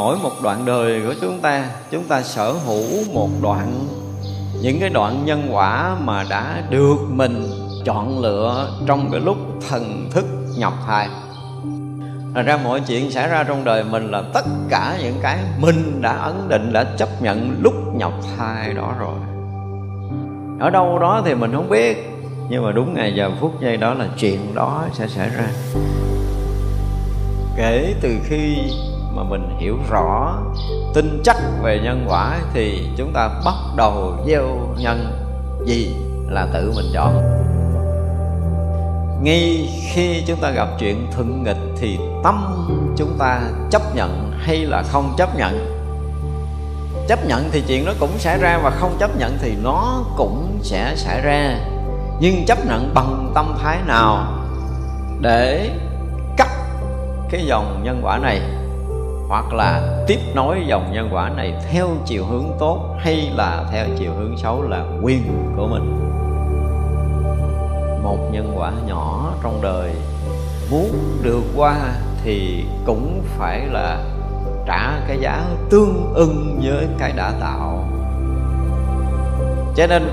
mỗi một đoạn đời của chúng ta chúng ta sở hữu một đoạn những cái đoạn nhân quả mà đã được mình chọn lựa trong cái lúc thần thức nhập thai. Thành ra mọi chuyện xảy ra trong đời mình là tất cả những cái mình đã ấn định, đã chấp nhận lúc nhập thai đó rồi. Ở đâu đó thì mình không biết Nhưng mà đúng ngày giờ phút giây đó là chuyện đó sẽ xảy ra. Kể từ khi mà mình hiểu rõ, tin chắc về nhân quả thì chúng ta bắt đầu gieo nhân. Gì là tự mình chọn. Ngay khi chúng ta gặp chuyện thuận nghịch thì tâm chúng ta chấp nhận hay là không chấp nhận? Chấp nhận thì chuyện đó cũng xảy ra và không chấp nhận thì nó cũng sẽ xảy ra. Nhưng chấp nhận bằng tâm thái nào để cắt cái dòng nhân quả này? Hoặc là tiếp nối dòng nhân quả này theo chiều hướng tốt hay là theo chiều hướng xấu là quyền của mình. Một nhân quả nhỏ trong đời muốn được qua thì cũng phải là trả cái giá tương ưng với cái đã tạo. Cho nên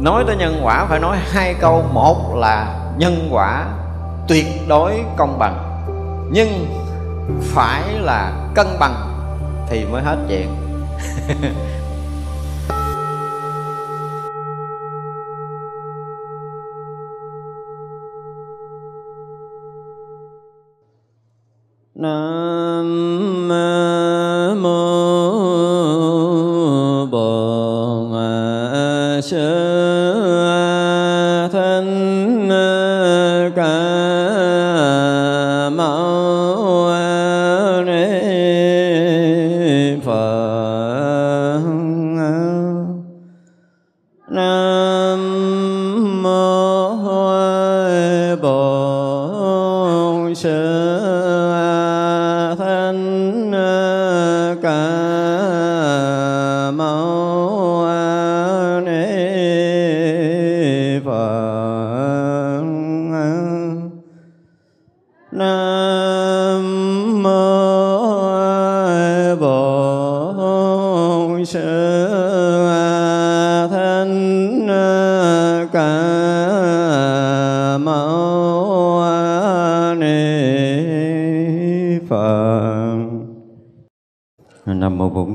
nói tới nhân quả phải nói hai câu. Một là nhân quả tuyệt đối công bằng, nhưng phải là cân bằng thì mới hết chuyện. Nam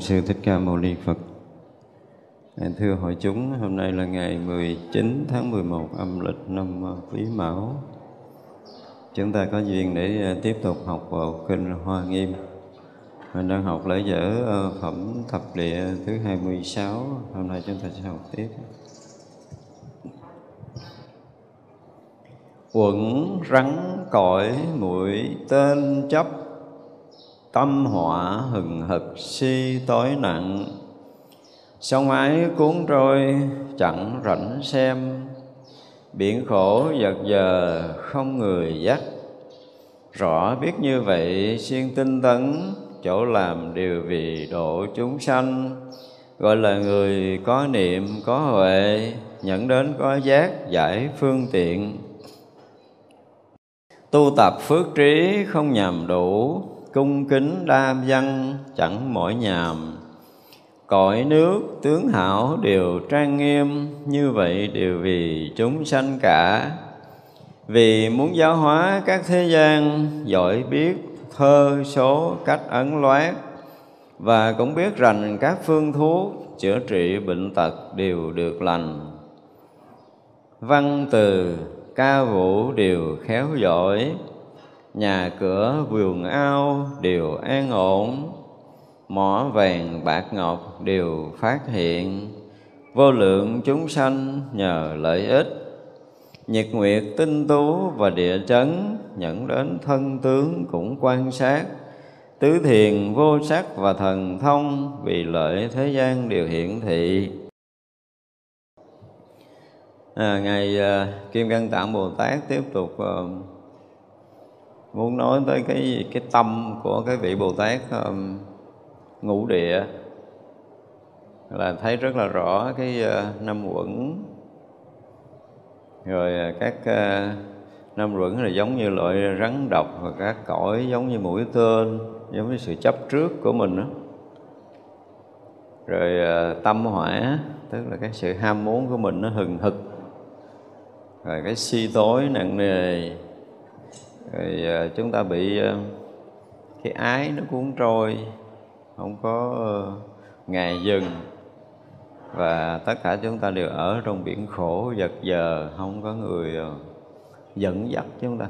Sư Thích Ca Mâu Ni Phật. Thưa hội chúng, hôm nay là ngày 19 tháng 11 âm lịch năm à, Quý Mão. Chúng ta có duyên để à, tiếp tục học vào Kinh Hoa Nghiêm. Mình đang học lễ dở à, phẩm thập địa thứ 26 Hôm nay chúng ta sẽ học tiếp. Quẩn rắn cõi mũi tên chấp tâm họa hừng hực, si tối nặng. Sông ái cuốn trôi, chẳng rảnh xem. Biển khổ giật giờ, không người dắt. Rõ biết như vậy xuyên tinh tấn, chỗ làm điều vì độ chúng sanh. Gọi là người có niệm, có huệ nhận đến có giác, giải phương tiện. Tu tập phước trí không nhằm đủ cung kính đa văn, chẳng mỏi nhàm. Cõi nước tướng hảo đều trang nghiêm, như vậy đều vì chúng sanh cả. Vì muốn giáo hóa các thế gian, giỏi biết thơ số cách ấn loát, và cũng biết rành các phương thuốc chữa trị bệnh tật đều được lành. Văn từ, ca vũ đều khéo giỏi nhà cửa vườn ao đều an ổn. Mỏ vàng bạc ngọc đều phát hiện. Vô lượng chúng sanh nhờ lợi ích. Nhật nguyệt tinh tú và địa chấn nhận đến thân tướng cũng quan sát. Tứ thiền vô sắc và thần thông vì lợi thế gian đều hiện thị. À, ngày uh, kim cang tạng bồ tát tiếp tục uh, muốn nói tới cái cái tâm của cái vị Bồ Tát um, ngũ địa là thấy rất là rõ cái uh, năm quẩn rồi uh, các uh, năm quẩn là giống như loại rắn độc và các cõi giống như mũi tên giống như sự chấp trước của mình đó rồi uh, tâm hỏa tức là cái sự ham muốn của mình nó hừng hực. Rồi cái si tối nặng nề rồi à, chúng ta bị à, cái ái nó cuốn trôi, không có ờ, ngày dừng. Và tất cả chúng ta đều ở trong biển khổ vật giờ, không có người ờ, dẫn dắt chúng ta.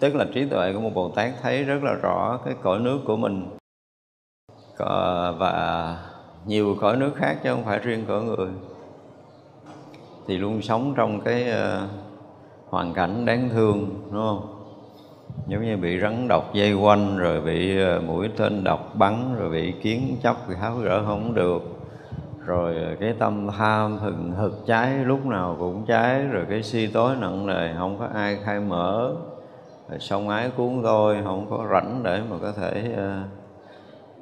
Tức là trí tuệ của một bồ tát thấy rất là rõ cái cõi nước của mình. Và nhiều cõi nước khác chứ không phải riêng cõi người. Thì luôn sống trong cái ờ, hoàn cảnh đáng thương, đúng không? Giống như bị rắn độc dây quanh, rồi bị ờ, mũi tên độc bắn, rồi bị kiến chóc thì tháo gỡ không được. Rồi ờ, cái tâm tham hừng hực cháy, lúc nào cũng cháy, rồi cái si tối nặng nề, không có ai khai mở. Rồi sông ái cuốn tôi, không có rảnh để mà có thể ờ,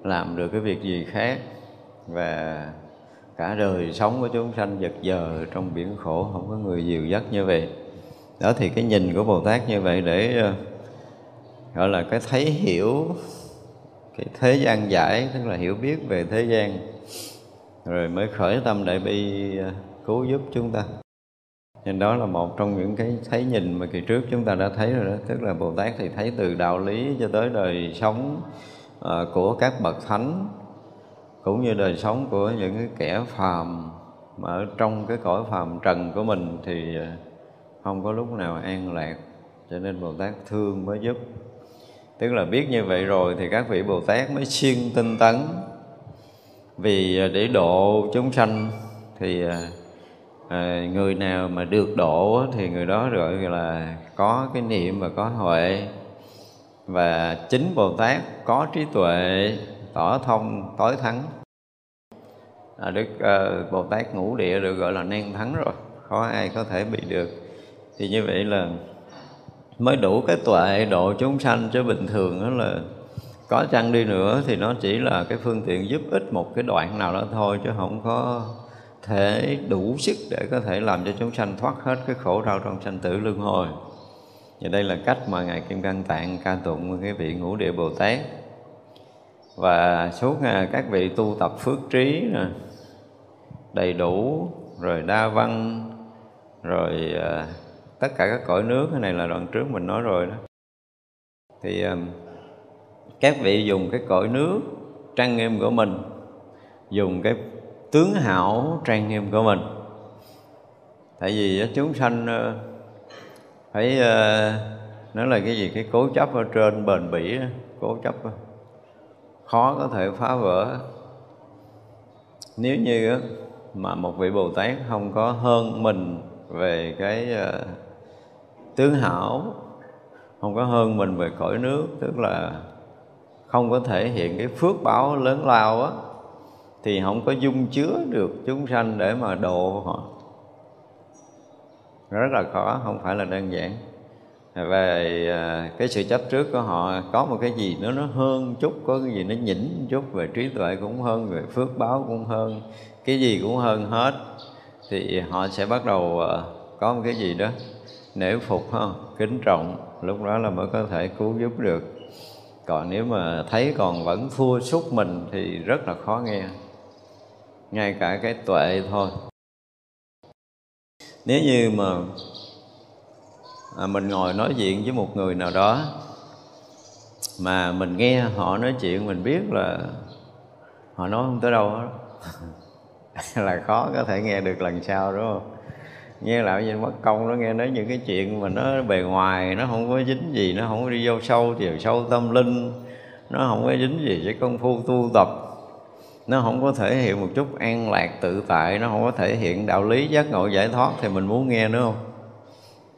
làm được cái việc gì khác. Và cả đời sống của chúng sanh vật giờ trong biển khổ, không có người dìu dắt như vậy. Đó thì cái nhìn của bồ tát như vậy để gọi là cái thấy hiểu cái thế gian giải tức là hiểu biết về thế gian rồi mới khởi tâm đại bi à, cứu giúp chúng ta. Nên đó là một trong những cái thấy nhìn mà kỳ trước chúng ta đã thấy rồi đó. Tức là bồ tát thì thấy từ đạo lý cho tới đời sống uh, của các bậc thánh cũng như đời sống của những cái kẻ phàm mà ở trong cái cõi phàm trần của mình thì à, không có lúc nào an lạc. Cho nên bồ tát thương mới giúp tức là biết như vậy rồi thì các vị bồ tát mới siêng tinh tấn. Vì à, để độ chúng sanh thì à, à người nào mà được độ thì người đó gọi là có cái niệm và có huệ. Và chính bồ tát có trí tuệ tỏ thông tối thắng. À, đức à, bồ tát ngũ địa được gọi là nan thắng rồi khó ai có thể bị được. Thì như vậy là mới đủ cái tuệ độ chúng sanh, chứ bình thường đó là có chăng đi nữa thì nó chỉ là cái phương tiện giúp ích một cái đoạn nào đó thôi, chứ không có thể đủ sức để có thể làm cho chúng sanh thoát hết cái khổ đau trong sanh tử luân hồi. Và đây là cách mà ngài kim cang tạng ca tụng cái vị ngũ địa bồ tát. Và suốt ngày các vị tu tập phước trí nè, đầy đủ, rồi đa văn, rồi à, tất cả các cõi nước cái này là đoạn trước mình nói rồi đó. Thì um, các vị dùng cái cõi nước trang nghiêm của mình, dùng cái tướng hảo trang nghiêm của mình. Tại vì chúng sanh ờ, phải ờ, nói là cái gì? Cái cố chấp ở trên bền bỉ cố chấp khó có thể phá vỡ. Nếu như mà một vị bồ tát không có hơn mình về cái ờ, tướng hảo, không có hơn mình về cõi nước, tức là không có thể hiện cái phước báo lớn lao á, thì không có dung chứa được chúng sanh để mà độ họ. Rất là khó, không phải là đơn giản. Về à, cái sự chấp trước của họ, có một cái gì nó nó hơn chút, có cái gì nó nhỉnh chút về trí tuệ cũng hơn, về phước báo cũng hơn, cái gì cũng hơn hết, thì họ sẽ bắt đầu à, có một cái gì đó nể phục không kính trọng lúc đó là mới có thể cứu giúp được. Còn nếu mà thấy còn vẫn thua sút mình thì rất là khó nghe. Ngay cả cái tuệ thôi. Nếu như mà à, mình ngồi nói chuyện với một người nào đó mà mình nghe họ nói chuyện mình biết là họ nói không tới đâu hết. Là khó có thể nghe được lần sau đúng không? Nghe lại như mất công, nó nghe nói những cái chuyện mà nó bề ngoài, nó không có dính gì, nó không có đi vô sâu chiều sâu tâm linh, nó không có dính gì với công phu tu tập. Nó không có thể hiện một chút an lạc tự tại, nó không có thể hiện đạo lý giác ngộ giải thoát thì mình muốn nghe nữa không?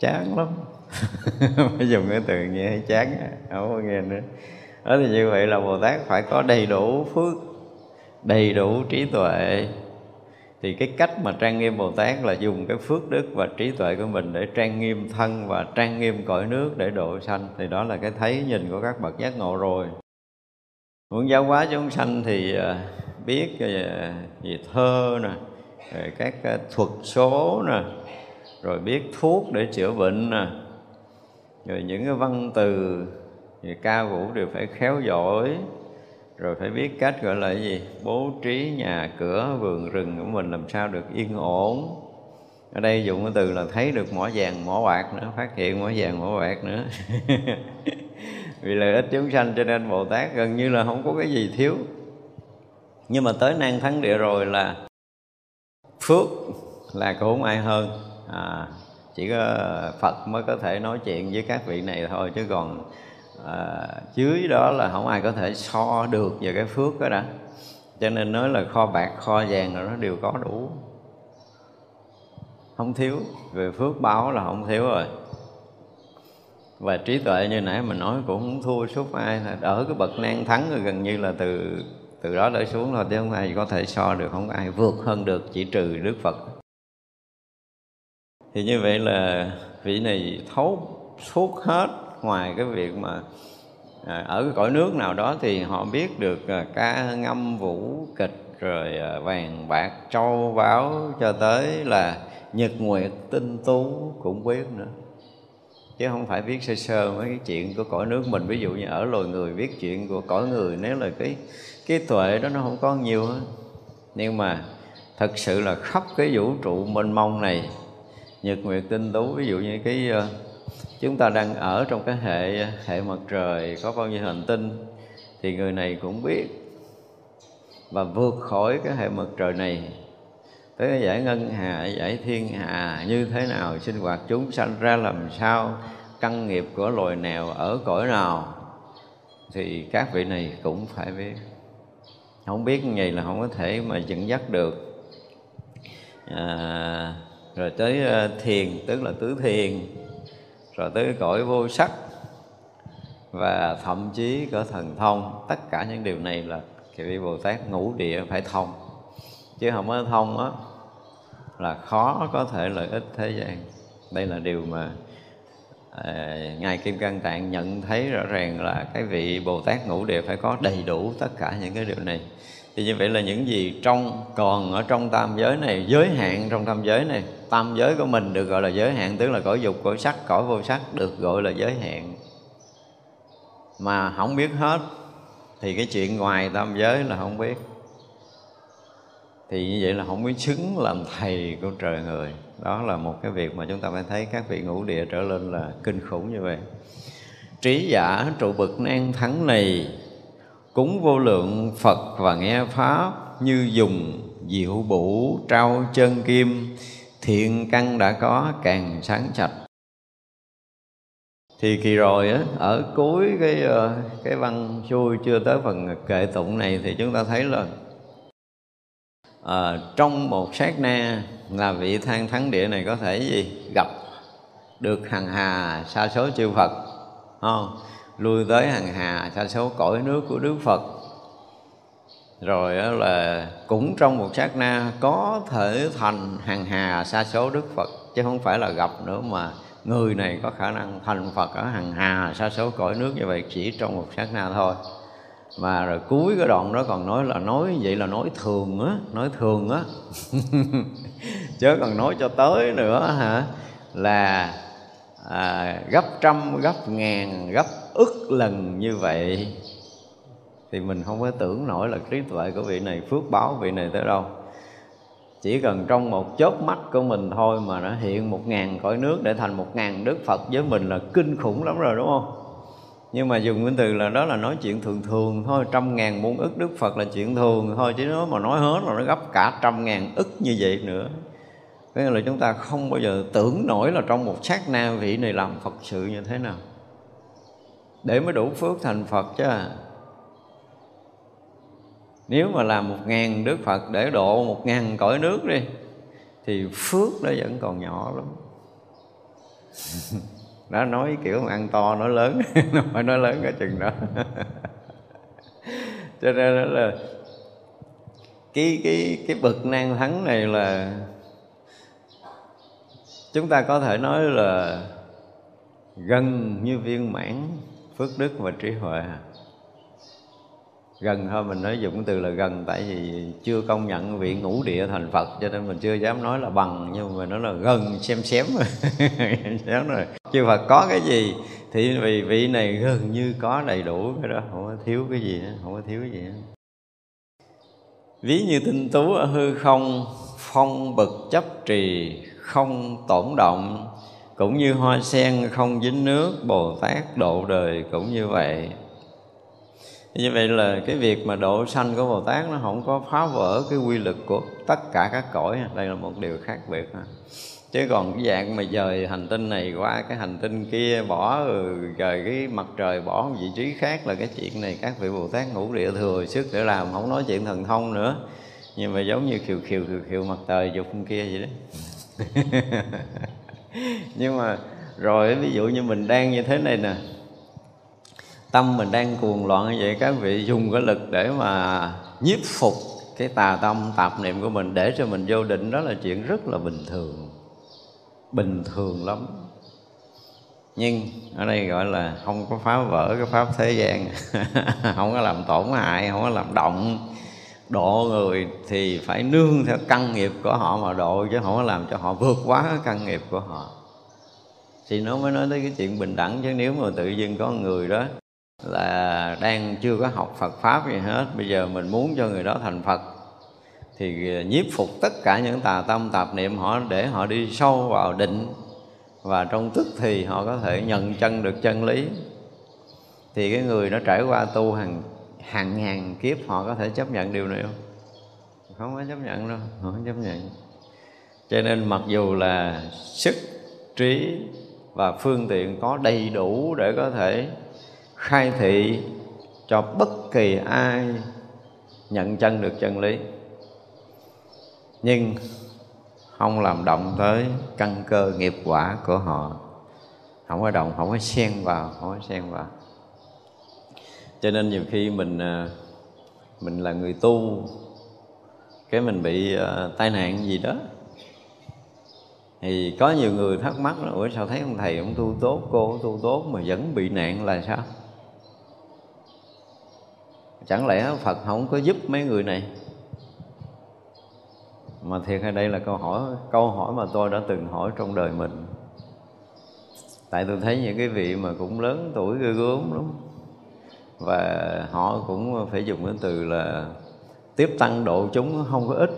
Chán lắm. Phải dùng cái từ nghe hay chán không có nghe nữa. Đó thì như vậy là bồ tát phải có đầy đủ phước, đầy đủ trí tuệ thì cái cách mà trang nghiêm bồ tát là dùng cái phước đức và trí tuệ của mình để trang nghiêm thân và trang nghiêm cõi nước để độ sanh. Thì đó là cái thấy nhìn của các bậc giác ngộ rồi. Muốn giáo hóa chúng sanh thì à, biết về, về thơ nè về các à, thuật số nè rồi biết thuốc để chữa bệnh nè rồi những cái văn từ thì ca vũ đều phải khéo giỏi rồi phải biết cách gọi là gì? Bố trí nhà cửa vườn rừng của mình làm sao được yên ổn. Ở đây dùng cái từ là thấy được mỏ vàng mỏ bạc nữa phát hiện mỏ vàng mỏ bạc nữa. Vì lợi ích chúng sanh cho nên bồ tát gần như là không có cái gì thiếu. Nhưng mà tới Năng thắng địa rồi là phước là cũng không ai hơn. À, chỉ có phật mới có thể nói chuyện với các vị này thôi chứ còn à, dưới đó là không ai có thể so được về cái phước đó đã. Cho nên nói là kho bạc kho vàng rồi nó đều có đủ. Không thiếu. Về phước báo là không thiếu rồi. Và trí tuệ như nãy mình nói cũng không thua sút ai. Ở cái bậc nan thắng rồi gần như là từ từ đó trở xuống thôi chứ không ai có thể so được không ai vượt hơn được chỉ trừ đức phật. Thì như vậy là vị này thấu suốt hết ngoài cái việc mà à, ở cái cõi nước nào đó thì họ biết được à, ca ngâm vũ kịch rồi à, vàng bạc châu báu cho tới là nhật nguyệt tinh tú cũng biết nữa. Chứ không phải biết sơ sơ mấy cái chuyện của cõi nước mình. Ví dụ như ở loài người biết chuyện của cõi người, nếu là cái cái tuệ đó nó không có nhiều hết nhưng mà thật sự là khắp cái vũ trụ mênh mông này, nhật nguyệt tinh tú, ví dụ như cái chúng ta đang ở trong cái hệ hệ mặt trời có bao nhiêu hành tinh thì người này cũng biết và vượt khỏi cái hệ mặt trời này. Tới cái giải ngân hà giải thiên hà như thế nào sinh hoạt chúng sanh ra làm sao căn nghiệp của loài nào ở cõi nào thì các vị này cũng phải biết. Không biết như vậy là không có thể mà dẫn dắt được. À, rồi tới à, thiền tức là tứ thiền rồi tới cõi vô sắc. Và thậm chí có thần thông. Tất cả những điều này là vị bồ tát ngũ địa phải thông. Chứ không có thông á là khó có thể lợi ích thế gian. Đây là điều mà à, ngài kim cang tạng nhận thấy rõ ràng là cái vị bồ tát ngũ địa phải có đầy đủ tất cả những cái điều này thì như vậy là những gì trong, còn ở trong tam giới này, giới hạn trong tam giới này, tam giới của mình được gọi là giới hạn, tức là cõi dục, cõi sắc, cõi vô sắc được gọi là giới hạn. Mà không biết hết, thì cái chuyện ngoài tam giới là không biết. Thì như vậy là không biết xứng làm thầy của trời người. Đó là một cái việc mà chúng ta phải thấy các vị ngũ địa trở lên là kinh khủng như vậy. Trí giả trụ bậc nan thắng này cúng vô lượng phật và nghe pháp như dùng diệu bủ trao chân kim thiện căn đã có càng sáng sạch. Thì kỳ rồi á ở cuối cái ờ, cái văn xuôi chưa tới phần kệ tụng này thì chúng ta thấy là à, trong một sát na là vị than thắng địa này có thể gì? Gặp được hằng hà sa số chư Phật không? Lui tới hằng hà sa số cõi nước của Đức Phật. Rồi là cũng trong một sát na có thể thành hằng hà sa số Đức Phật chứ không phải là gặp nữa mà người này có khả năng thành Phật ở hằng hà sa số cõi nước như vậy chỉ trong một sát na thôi. Mà rồi cuối cái đoạn đó còn nói là nói vậy là nói thường á nói thường á. Chứ còn nói cho tới nữa hả? Là à, gấp trăm gấp ngàn gấp ức lần như vậy, thì mình không có tưởng nổi là trí tuệ của vị này phước báo vị này tới đâu. Chỉ cần trong một chớp mắt của mình thôi mà nó hiện một ngàn cõi nước để thành một ngàn đức phật với mình là kinh khủng lắm rồi, đúng không? Nhưng mà dùng nguyên từ là đó là nói chuyện thường thường thôi, trăm ngàn muôn ức đức phật là chuyện thường thôi, chứ nó mà nói hết là nó gấp cả trăm ngàn ức như vậy nữa. Có nghĩa là chúng ta không bao giờ tưởng nổi là trong một sát na vị này làm phật sự như thế nào để mới đủ phước thành phật chứ. Nếu mà làm một ngàn đức phật để độ một ngàn cõi nước đi, thì phước nó vẫn còn nhỏ lắm. Đã nói kiểu mà ăn to nói lớn, nó phải nói lớn cái chừng đó. Cho nên đó là cái cái cái bậc nan thắng này là chúng ta có thể nói là gần như viên mãn phước đức và trí huệ. Gần thôi, mình nói dùng từ là gần, tại vì chưa công nhận vị ngũ địa thành phật, cho nên mình chưa dám nói là bằng, nhưng mà nó là gần, xem xém. Rồi rồi chư phật có cái gì thì vì vị này gần như có đầy đủ cái đó, không có thiếu cái gì nữa, không có thiếu cái gì nữa. Ví như tinh tú ở hư không, phong bực chấp trì, không tổn động cũng như hoa sen không dính nước, bồ tát độ đời cũng như vậy. Như vậy là cái việc mà độ sanh của bồ tát nó không có phá vỡ cái quy lực của tất cả các cõi. Đây là một điều khác biệt. Ha chứ còn cái dạng mà dời hành tinh này qua, cái hành tinh kia bỏ ừ, rời cái mặt trời bỏ một vị trí khác là cái chuyện này các vị bồ tát ngũ địa thừa sức để làm, không nói chuyện thần thông nữa. Nhưng mà giống như khiều khiều khiều khiều mặt trời dục kia vậy đó. nhưng mà rồi, ví dụ như mình đang như thế này nè, tâm mình đang cuồng loạn như vậy, các vị dùng cái lực để mà nhiếp phục cái tà tâm, tạp niệm của mình để cho mình vô định, đó là chuyện rất là bình thường bình thường lắm. Nhưng ở đây gọi là không có phá vỡ cái pháp thế gian, không có làm tổn hại, không có làm động độ người thì phải nương theo căn nghiệp của họ mà độ, chứ không có làm cho họ vượt quá cái căn nghiệp của họ. Thì nó mới nói tới cái chuyện bình đẳng, chứ nếu mà tự dưng có người đó là đang chưa có học Phật pháp gì hết, bây giờ mình muốn cho người đó thành Phật, thì nhiếp phục tất cả những tà tâm tạp niệm họ để họ đi sâu vào định, và trong tức thì họ có thể nhận chân được chân lý. Thì cái người nó trải qua tu hàng hàng ngàn kiếp họ có thể chấp nhận điều này không? Không có chấp nhận đâu, họ không chấp nhận. Cho nên mặc dù là sức, trí và phương tiện có đầy đủ để có thể khai thị cho bất kỳ ai nhận chân được chân lý. Nhưng không làm động tới căn cơ nghiệp quả của họ. Không có động, không có xen vào, không có xen vào cho nên nhiều khi mình à, mình là người tu cái mình bị uh, tai nạn gì đó. Thì có nhiều người thắc mắc là ủa sao thấy ông thầy ông tu tốt cô tu tốt mà vẫn bị nạn là sao? Chẳng lẽ phật không có giúp mấy người này? Mà thiệt hay đây là câu hỏi câu hỏi mà tôi đã từng hỏi trong đời mình. Tại tôi thấy những cái vị mà cũng lớn tuổi ghê gớm lắm và họ cũng phải dùng cái từ là tiếp tăng độ chúng không có ít.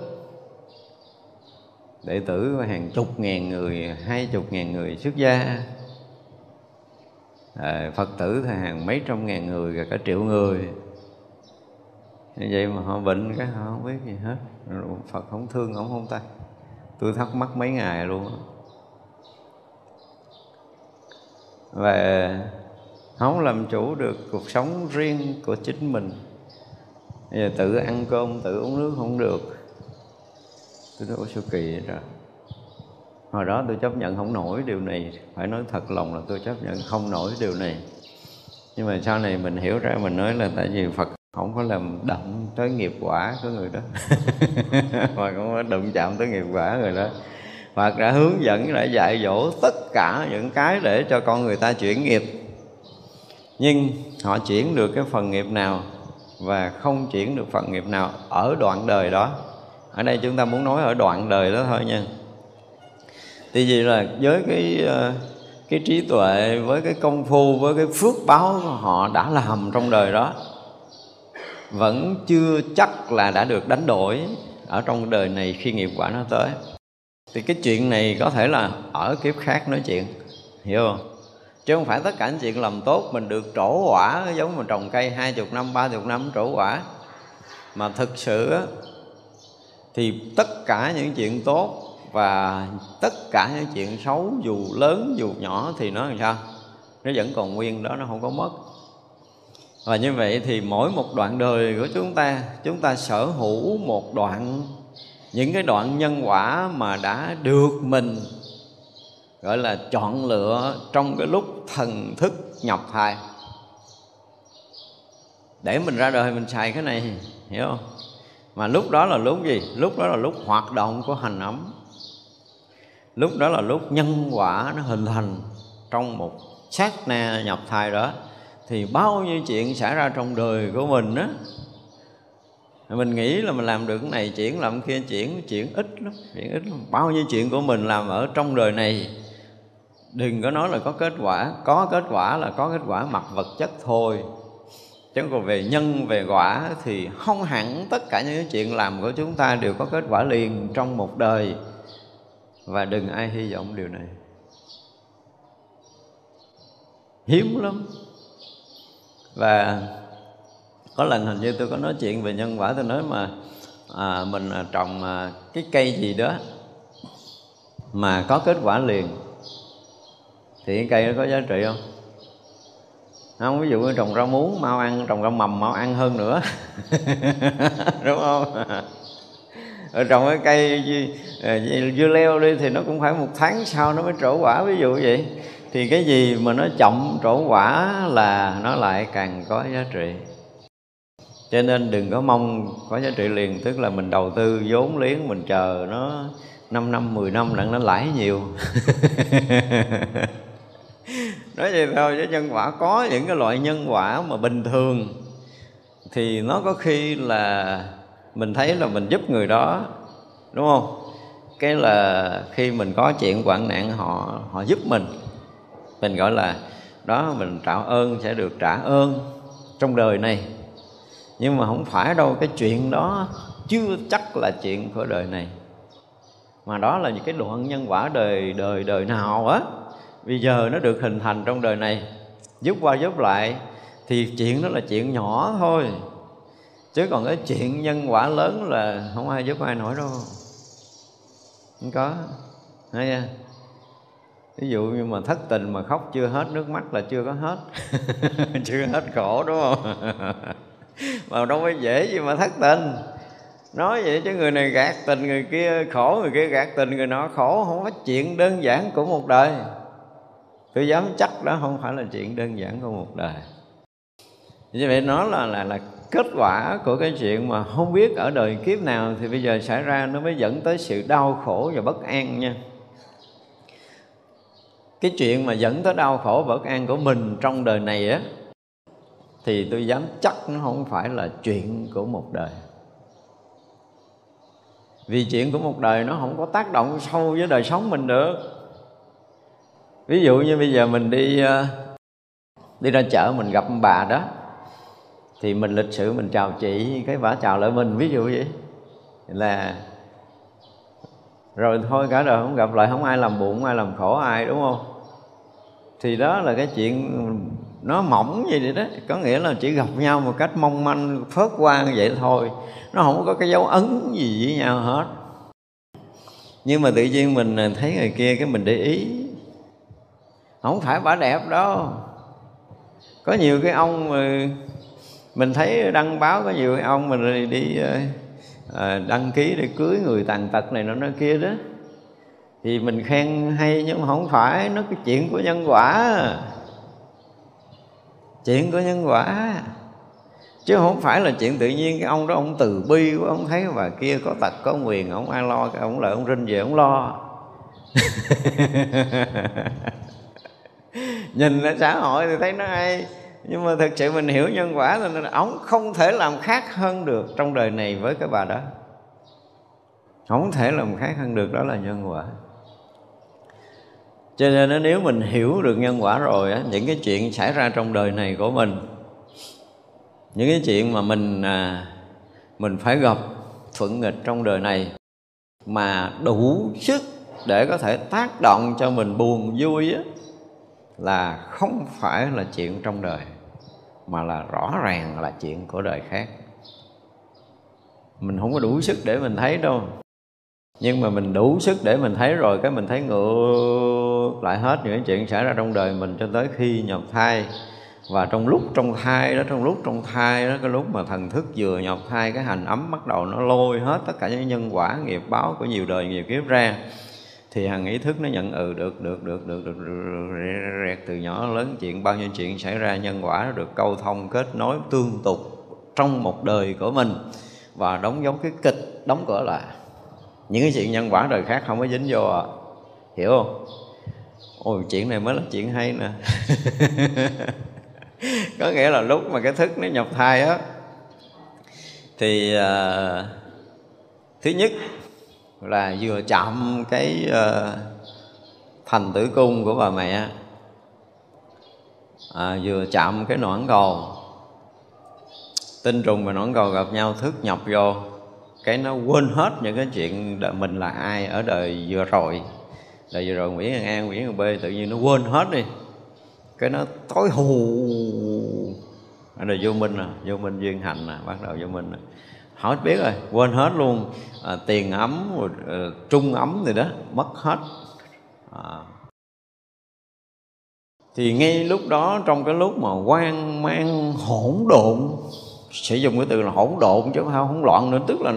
Đệ tử hàng chục ngàn người hai chục ngàn người xuất gia. À, phật tử thì hàng mấy trăm ngàn người và cả triệu người. Như vậy mà họ bệnh cái họ không biết gì hết. Phật không thương không không ta. Tôi thắc mắc mấy ngày luôn và không làm chủ được cuộc sống riêng của chính mình. Bây giờ tự ăn cơm, tự uống nước không được. Tôi nói sao kỳ vậy rồi hồi đó tôi chấp nhận không nổi điều này. Phải nói thật lòng là tôi chấp nhận không nổi điều này. Nhưng mà sau này mình hiểu ra, mình nói là tại vì phật không có làm động tới nghiệp quả của người đó. Mà không có đụng chạm tới nghiệp quả người đó. Phật đã hướng dẫn, đã dạy dỗ tất cả những cái để cho con người ta chuyển nghiệp nhưng họ chuyển được cái phần nghiệp nào và không chuyển được phần nghiệp nào ở đoạn đời đó. Ở đây chúng ta muốn nói ở đoạn đời đó thôi nha. Thì vì là với cái ờ, cái trí tuệ, với cái công phu, với cái phước báo họ đã làm trong đời đó, vẫn chưa chắc là đã được đánh đổi ở trong đời này khi nghiệp quả nó tới. Thì cái chuyện này có thể là ở kiếp khác nói chuyện, hiểu không? Chứ không phải tất cả những chuyện làm tốt mình được trổ quả, giống mình trồng cây hai chục năm, ba chục năm trổ quả. Mà thực sự thì tất cả những chuyện tốt và tất cả những chuyện xấu, dù lớn dù nhỏ, thì nó làm sao? Nó vẫn còn nguyên đó, nó không có mất. Và như vậy thì mỗi một đoạn đời của chúng ta chúng ta sở hữu một đoạn, những cái đoạn nhân quả mà đã được mình gọi là chọn lựa trong cái lúc thần thức nhập thai. Để mình ra đời mình xài cái này, hiểu không? Mà lúc đó là lúc gì? Lúc đó là lúc hoạt động của hành ấm. Lúc đó là lúc nhân quả nó hình thành trong một sát na nhập thai đó. Thì bao nhiêu chuyện xảy ra trong đời của mình á mình nghĩ là mình làm được cái này, chuyển làm kia, chuyển chuyển ít lắm, chuyển ít lắm. Bao nhiêu chuyện của mình làm ở trong đời này đừng có nói là có kết quả. Có kết quả là có kết quả mặt vật chất thôi. Chứ còn về nhân về quả thì không hẳn tất cả những chuyện làm của chúng ta đều có kết quả liền trong một đời. Và đừng ai hy vọng điều này. Hiếm lắm. Và có lần hình như tôi có nói chuyện về nhân quả tôi nói mà à, mình à, trồng à, cái cây gì đó mà có kết quả liền thì cái cây nó có giá trị không? Không, ví dụ như trồng rau muống, mau ăn, trồng rau mầm, mau ăn hơn nữa. Đúng không? Ở trồng cái cây à, dưa leo đi thì nó cũng phải một tháng sau nó mới trổ quả, ví dụ vậy. Thì cái gì mà nó chậm trổ quả là nó lại càng có giá trị. Cho nên đừng có mong có giá trị liền, tức là mình đầu tư vốn liếng, mình chờ nó 5 năm 10 năm đặng nó lãi nhiều. nói vậy thôi chứ nhân quả, có những cái loại nhân quả mà bình thường thì nó có khi là mình thấy là mình giúp người đó, đúng không? Cái là khi mình có chuyện hoạn nạn, họ họ giúp mình. Mình gọi là, đó, mình trả ơn sẽ được trả ơn trong đời này. Nhưng mà không phải đâu, cái chuyện đó chưa chắc là chuyện của đời này. Mà đó là những cái đoạn nhân quả đời đời đời nào á bây giờ nó được hình thành trong đời này. Giúp qua giúp lại thì chuyện đó là chuyện nhỏ thôi. Chứ còn cái chuyện nhân quả lớn là không ai giúp ai nổi đâu. Không có. Thấy chưa? Ví dụ như mà thất tình mà khóc chưa hết, nước mắt là chưa có hết. Chưa hết khổ, đúng không? Mà đâu có dễ gì mà thất tình. Nói vậy chứ người này gạt tình, người kia khổ, người kia gạt tình, người nọ khổ. Không có chuyện đơn giản của một đời tôi dám chắc đó không phải là chuyện đơn giản của một đời. Như vậy nó là là là kết quả của cái chuyện mà không biết ở đời kiếp nào thì bây giờ xảy ra nó mới dẫn tới sự đau khổ và bất an nha. Cái chuyện mà dẫn tới đau khổ và bất an của mình trong đời này á, thì tôi dám chắc nó không phải là chuyện của một đời. Vì chuyện của một đời nó không có tác động sâu với đời sống mình được ví dụ như bây giờ mình đi ờ, đi ra chợ mình gặp bà đó, thì mình lịch sự mình chào chị, cái bà chào lại mình, ví dụ vậy. Là rồi thôi cả đời không gặp lại, không ai làm buồn, không ai làm khổ ai, đúng không? Thì đó là cái chuyện nó mỏng gì vậy đó, có nghĩa là chỉ gặp nhau một cách mong manh, phớt qua vậy thôi. Nó không có cái dấu ấn gì với nhau hết. Nhưng mà tự nhiên mình à, thấy người kia cái mình để ý không phải bả đẹp đâu. Có nhiều cái ông mà mình thấy đăng báo có nhiều cái ông mình đi à, đăng ký để cưới người tàn tật này nó nói kia đó. Thì mình khen hay nhưng mà không phải nó cái chuyện của nhân quả. Chuyện của nhân quả. Chứ không phải là chuyện tự nhiên cái ông đó ông từ bi của ông thấy bà kia có tật có quyền ông ai lo cái ông lợi ông rinh về ông lo. nhìn lên xã hội thì thấy nó hay. Nhưng mà thực sự mình hiểu nhân quả là ông không thể làm khác hơn được trong đời này với cái bà đó. Không thể làm khác hơn được đó là nhân quả. Cho nên nếu mình hiểu được nhân quả rồi á những cái chuyện xảy ra trong đời này của mình những cái chuyện mà mình à, mình phải gặp thuận nghịch trong đời này mà đủ sức để có thể tác động cho mình buồn vui á là không phải là chuyện trong đời, mà là rõ ràng là chuyện của đời khác. Mình không có đủ sức để mình thấy đâu. Nhưng mà mình đủ sức để mình thấy rồi, cái mình thấy ngược lại hết những chuyện xảy ra trong đời mình cho tới khi nhập thai. Và trong lúc trong thai đó, trong lúc trong thai đó, cái lúc mà thần thức vừa nhập thai, cái hành ấm bắt đầu nó lôi hết tất cả những nhân quả nghiệp báo của nhiều đời nhiều kiếp ra thì hằng ý thức nó nhận ừ được được được được được, được, rẹt từ nhỏ lớn chuyện bao nhiêu chuyện xảy ra nhân quả nó được câu thông kết nối tương tục trong một đời của mình và đóng giống cái kịch đóng cửa lại những cái chuyện nhân quả đời khác không có dính vô à hiểu không ôi chuyện này mới là chuyện hay nè có nghĩa là lúc mà cái thức nó nhập thai á thì uh, thứ nhất là vừa chạm cái ờ, thành tử cung của bà mẹ à, vừa chạm cái noãn cầu. Tinh trùng và noãn cầu gặp nhau thức nhập vô cái nó quên hết những cái chuyện mình là ai ở đời vừa rồi. Đời vừa rồi Nguyễn An An Nguyễn B tự nhiên nó quên hết đi. Cái nó tối hù. Ở đời vô minh à vô minh duyên hạnh à bắt đầu vô minh à hỏi biết rồi quên hết luôn. À, tiền ấm rồi, à, trung ấm gì đó mất hết. À. thì ngay lúc đó trong cái lúc mà quan mang hỗn độn sử dụng cái từ là hỗn độn chứ không hỗn loạn nữa tức là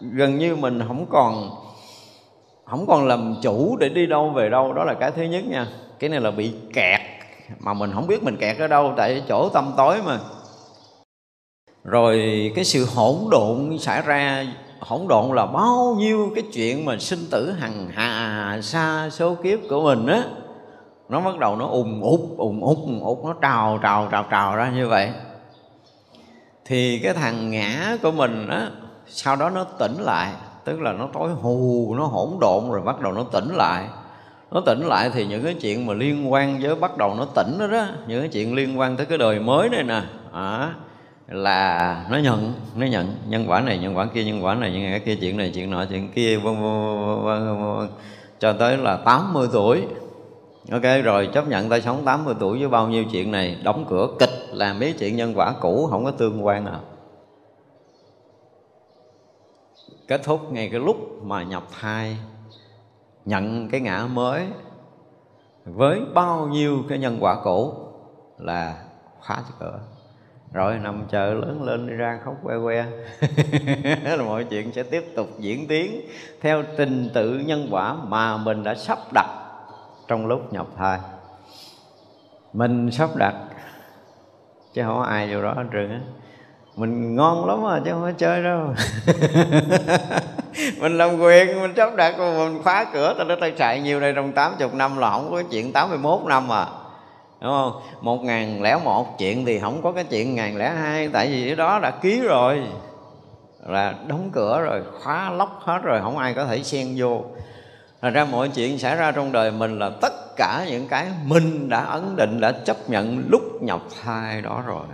gần như mình không còn không còn làm chủ để đi đâu về đâu. Đó là cái thứ nhất nha. Cái này là bị kẹt mà mình không biết mình kẹt ở đâu tại chỗ tâm tối mà rồi cái sự hỗn độn xảy ra hỗn độn là bao nhiêu cái chuyện mà sinh tử hằng hà xa số kiếp của mình á nó bắt đầu nó ùn ục ùn ục ùn ục nó trào trào trào trào ra như vậy. Thì cái thằng ngã của mình á sau đó nó tỉnh lại tức là nó tối hù nó hỗn độn rồi bắt đầu nó tỉnh lại. Nó tỉnh lại thì những cái chuyện mà liên quan với bắt đầu nó tỉnh đó đó những cái chuyện liên quan tới cái đời mới này nè à, là nó nhận nó nhận, nhân quả này, nhân quả kia, nhân quả này, nhân cái kia, chuyện này, chuyện nọ, chuyện kia, vân vân vân cho tới là 80 tuổi. Ok, rồi chấp nhận ta sống 80 tuổi với bao nhiêu chuyện này, đóng cửa kịch làm mấy chuyện nhân quả cũ, không có tương quan nào. Kết thúc ngay cái lúc mà nhập thai, nhận cái ngã mới với bao nhiêu cái nhân quả cũ là khóa cửa rồi, nằm chờ lớn lên đi ra khóc que que. Là mọi chuyện sẽ tiếp tục diễn tiến theo trình tự nhân quả mà mình đã sắp đặt trong lúc nhập thai. Mình sắp đặt, chứ không có ai vô đó hết trơn á. Mình ngon lắm mà, chứ không có chơi đâu. Mình làm quyền, mình sắp đặt mình khóa cửa, tao đã tao chạy nhiều đây trong 80 năm là không có chuyện 81 năm à đúng không? Một ngàn lẻ một chuyện thì không có cái chuyện ngàn lẻ hai tại vì cái đó đã ký rồi. Là đóng cửa rồi khóa lóc hết rồi không ai có thể xen vô. Thành ra mọi chuyện xảy ra trong đời mình là tất cả những cái mình đã ấn định, đã chấp nhận lúc nhập thai đó rồi.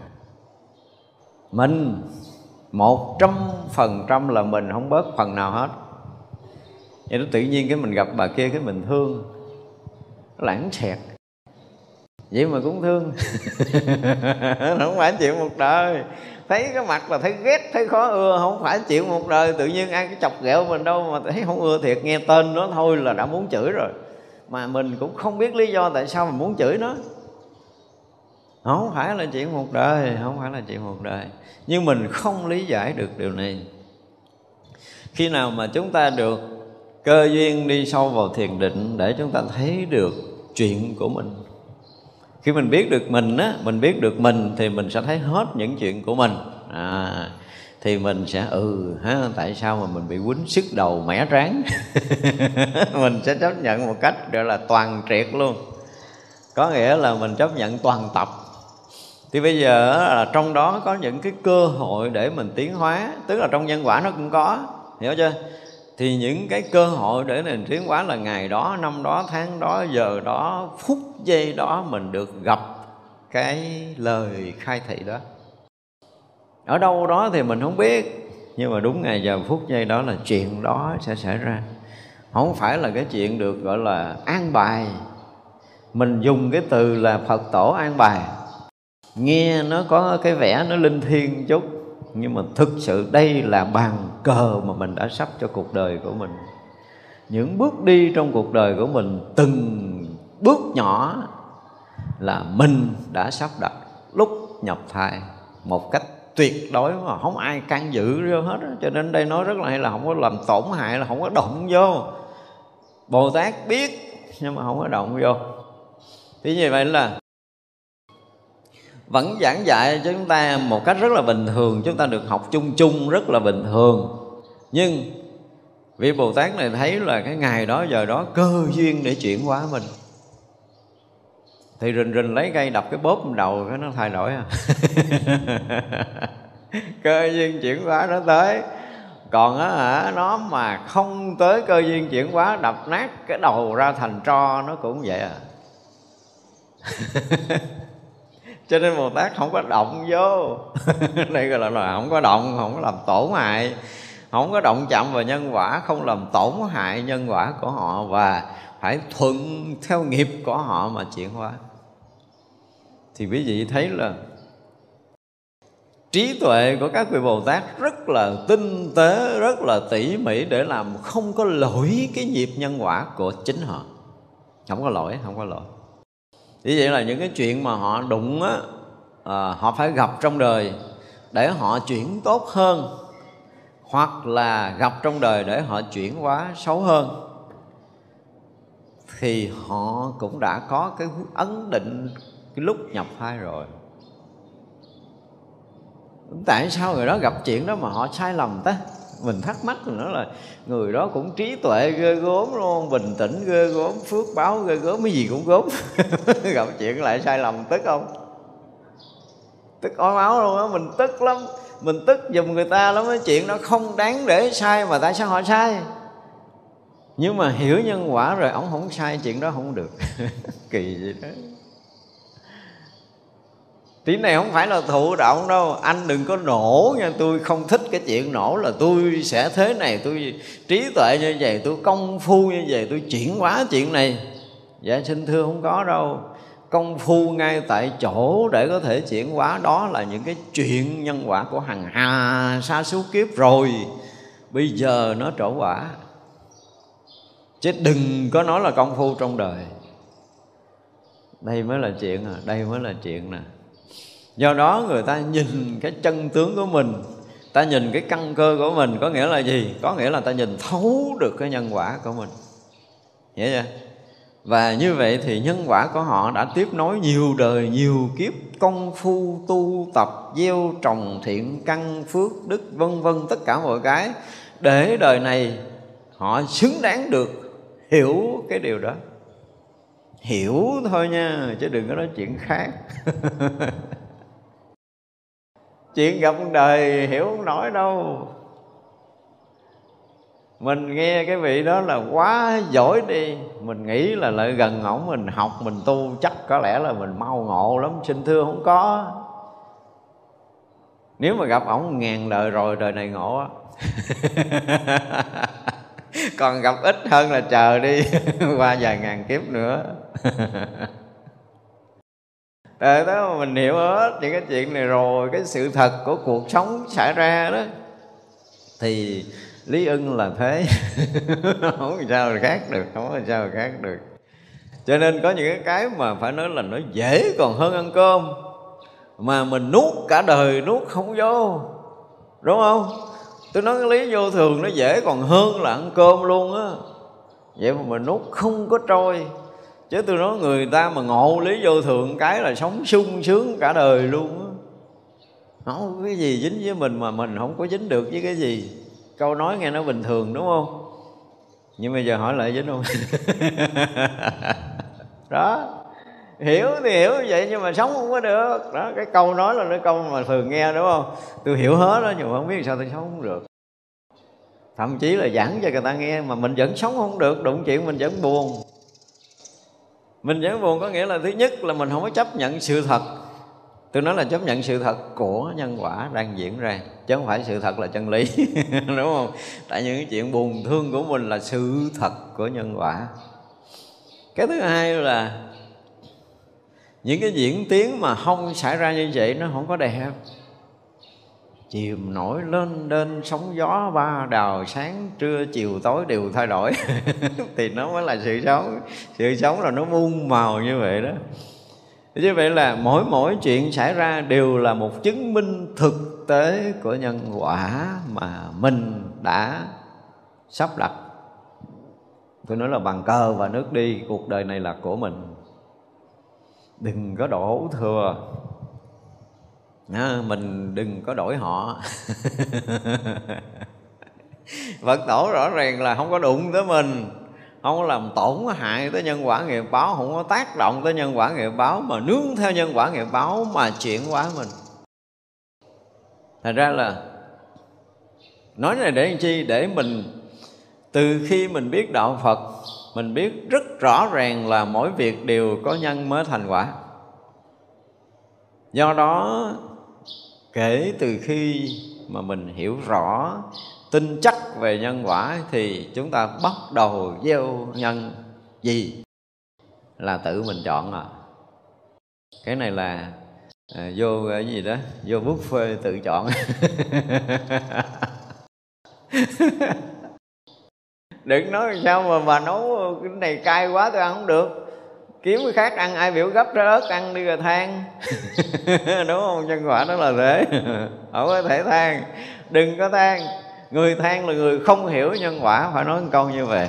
Mình một trăm phần trăm là mình không bớt phần nào hết. Vậy đó tự nhiên cái mình gặp bà kia cái mình thương Lãng xẹt vậy mà cũng thương. Không phải chịu một đời. Thấy cái mặt là thấy ghét, thấy khó ưa, không phải chịu một đời. Tự nhiên ai cái chọc ghẹo mình đâu mà thấy không ưa thiệt. Nghe tên nó thôi là đã muốn chửi rồi. Mà mình cũng không biết lý do tại sao mình muốn chửi nó. Không phải là chuyện một đời, không phải là chuyện một đời. Nhưng mình không lý giải được điều này. Khi nào mà chúng ta được cơ duyên đi sâu vào thiền định để chúng ta thấy được chuyện của mình? Khi mình biết được mình á mình biết được mình thì mình sẽ thấy hết những chuyện của mình. À, thì mình sẽ ừ ha tại sao mà mình bị quýnh sức đầu mẻ tráng mình sẽ chấp nhận một cách gọi là toàn triệt luôn. Có nghĩa là mình chấp nhận toàn tập. Thì bây giờ là trong đó có những cái cơ hội để mình tiến hóa tức là trong nhân quả nó cũng có hiểu chưa? Thì những cái cơ hội để nền tiến hóa là ngày đó, năm đó, tháng đó, giờ đó, phút giây đó mình được gặp cái lời khai thị đó. Ở đâu đó thì mình không biết, nhưng mà đúng ngày giờ phút giây đó là chuyện đó sẽ xảy ra. Không phải là cái chuyện được gọi là an bài. Mình dùng cái từ là phật tổ an bài. Nghe nó có cái vẻ nó linh thiêng chút nhưng mà thực sự đây là bàn cờ mà mình đã sắp cho cuộc đời của mình. Những bước đi trong cuộc đời của mình, từng bước nhỏ là mình đã sắp đặt lúc nhập thai một cách tuyệt đối mà không ai can dự vô hết cho nên đây nói rất là hay là không có làm tổn hại, là không có động vô. Bồ tát biết nhưng mà không có động vô. Thì như vậy là vẫn giảng dạy cho chúng ta một cách rất là bình thường, chúng ta được học chung chung rất là bình thường. Nhưng vị bồ tát này thấy là cái ngày đó giờ đó cơ duyên để chuyển hóa mình. Thì rình rình lấy cây đập cái bóp đầu, cái nó thay đổi à. Cơ duyên chuyển hóa nó tới. Còn á hả, nó mà không tới cơ duyên chuyển hóa, đập nát cái đầu ra thành tro, nó cũng vậy à. cho nên bồ tát không có động vô. Đây gọi là, là không có động không có làm tổn hại. Không có động chạm vào nhân quả không làm tổn hại nhân quả của họ và phải thuận theo nghiệp của họ mà chuyển hóa. Thì quý vị thấy là trí tuệ của các vị bồ tát rất là tinh tế rất là tỉ mỉ để làm không có lỗi cái nghiệp nhân quả của chính họ. Không có lỗi không có lỗi như vậy là những cái chuyện mà họ đụng á à, họ phải gặp trong đời để họ chuyển tốt hơn hoặc là gặp trong đời để họ chuyển hóa xấu hơn thì họ cũng đã có cái ấn định cái lúc nhập thai rồi. Tại sao người đó gặp chuyện đó mà họ sai lầm ta? Mình thắc mắc nữa là người đó cũng trí tuệ ghê gớm luôn, bình tĩnh ghê gớm, phước báo ghê gớm, cái gì cũng gớm. Gặp chuyện lại sai lầm tức không? Tức ói máu luôn á, mình tức lắm. Mình tức giùm người ta lắm cái chuyện nó không đáng để sai mà tại sao họ sai? Nhưng mà hiểu nhân quả rồi, ông không sai, chuyện đó không được. Kỳ gì đó tí này không phải là thụ động đâu. Anh đừng có nổ nha. Tôi không thích cái chuyện nổ là tôi sẽ thế này. Tôi trí tuệ như vậy, tôi công phu như vậy, tôi chuyển hóa chuyện này. Dạ xin thưa không có đâu. Công phu ngay tại chỗ để có thể chuyển hóa. Đó là những cái chuyện nhân quả của hằng hà sa số kiếp rồi. Bây giờ nó trổ quả. Chứ đừng có nói là công phu trong đời. Đây mới là chuyện à. Đây mới là chuyện nè do đó người ta nhìn cái chân tướng của mình, ta nhìn cái căn cơ của mình có nghĩa là gì? Có nghĩa là ta nhìn thấu được cái nhân quả của mình. Hiểu chưa? Và như vậy thì nhân quả của họ đã tiếp nối nhiều đời, nhiều kiếp công phu, tu tập, gieo trồng thiện căn, phước đức, vân vân, tất cả mọi cái. Để đời này họ xứng đáng được hiểu cái điều đó. Hiểu thôi nha, chứ đừng có nói chuyện khác. chuyện gặp đời hiểu không nổi đâu. Mình nghe cái vị đó là quá giỏi đi. Mình nghĩ là lại gần ổng, mình học, mình tu, chắc có lẽ là mình mau ngộ lắm. Xin thưa không có. Nếu mà gặp ổng ngàn đời rồi, đời này ngộ á. Còn gặp ít hơn là chờ đi. Qua vài ngàn kiếp nữa. Để đó, mình hiểu hết những cái chuyện này rồi, Cái sự thật của cuộc sống xảy ra đó. Thì lý ưng là thế. Không sao là khác được, Không sao là khác được. Cho nên có những cái cái mà phải nói là nó dễ còn hơn ăn cơm, Mà mình nuốt cả đời nuốt không vô, Đúng không? Tôi nói cái lý vô thường nó dễ còn hơn là ăn cơm luôn á. Vậy mà mình nuốt không có trôi chứ tôi nói người ta mà ngộ lý vô thượng cái là sống sung sướng cả đời luôn á. Không có cái gì dính với mình mà mình không có dính được với cái gì. Câu nói nghe nó bình thường đúng không? Nhưng bây giờ hỏi lại dính không? Đó. Hiểu thì hiểu vậy nhưng mà sống không có được. Đó, cái câu nói là cái câu mà thường nghe đúng không? Tôi hiểu hết đó nhưng mà không biết sao tôi sống không được. Thậm chí là giảng cho người ta nghe mà mình vẫn sống không được. Đụng chuyện mình vẫn buồn mình vẫn buồn có nghĩa là thứ nhất là mình không có chấp nhận sự thật. Tôi nói là chấp nhận sự thật của nhân quả đang diễn ra, chứ không phải sự thật là chân lý, đúng không? Tại những chuyện buồn thương của mình là sự thật của nhân quả. Cái thứ hai là những cái diễn tiến mà không xảy ra như vậy nó không có đẹp chìm nổi lên lên sóng gió ba đào sáng, trưa chiều tối đều thay đổi. Thì nó mới là sự sống. Sự sống là nó muôn màu như vậy đó. Như vậy là mỗi mỗi chuyện xảy ra đều là một chứng minh thực tế của nhân quả mà mình đã sắp đặt. Tôi nói là bằng cơ và nước đi, cuộc đời này là của mình. Đừng có đổ thừa à, mình đừng có đổi họ. Phật tổ rõ ràng là không có đụng tới mình không có làm tổn hại tới nhân quả nghiệp báo không có tác động tới nhân quả nghiệp báo mà nướng theo nhân quả nghiệp báo mà chuyển hóa mình. Thành ra là nói này để làm chi? Để mình từ khi mình biết đạo phật mình biết rất rõ ràng là mỗi việc đều có nhân mới thành quả. Do đó kể từ khi mà mình hiểu rõ tin chắc về nhân quả thì chúng ta bắt đầu gieo nhân gì? Là tự mình chọn à. Cái này là à, vô à, cái gì đó? Vô buffet tự chọn. Đừng nói sao mà bà nấu cái này cay quá tôi ăn không được kiếm cái khác ăn ai biểu gấp trái ớt ăn đi rồi than. Đúng không? Nhân quả đó là thế. Không có thể than. Đừng có than. Người than là người không hiểu nhân quả phải nói một câu như vậy.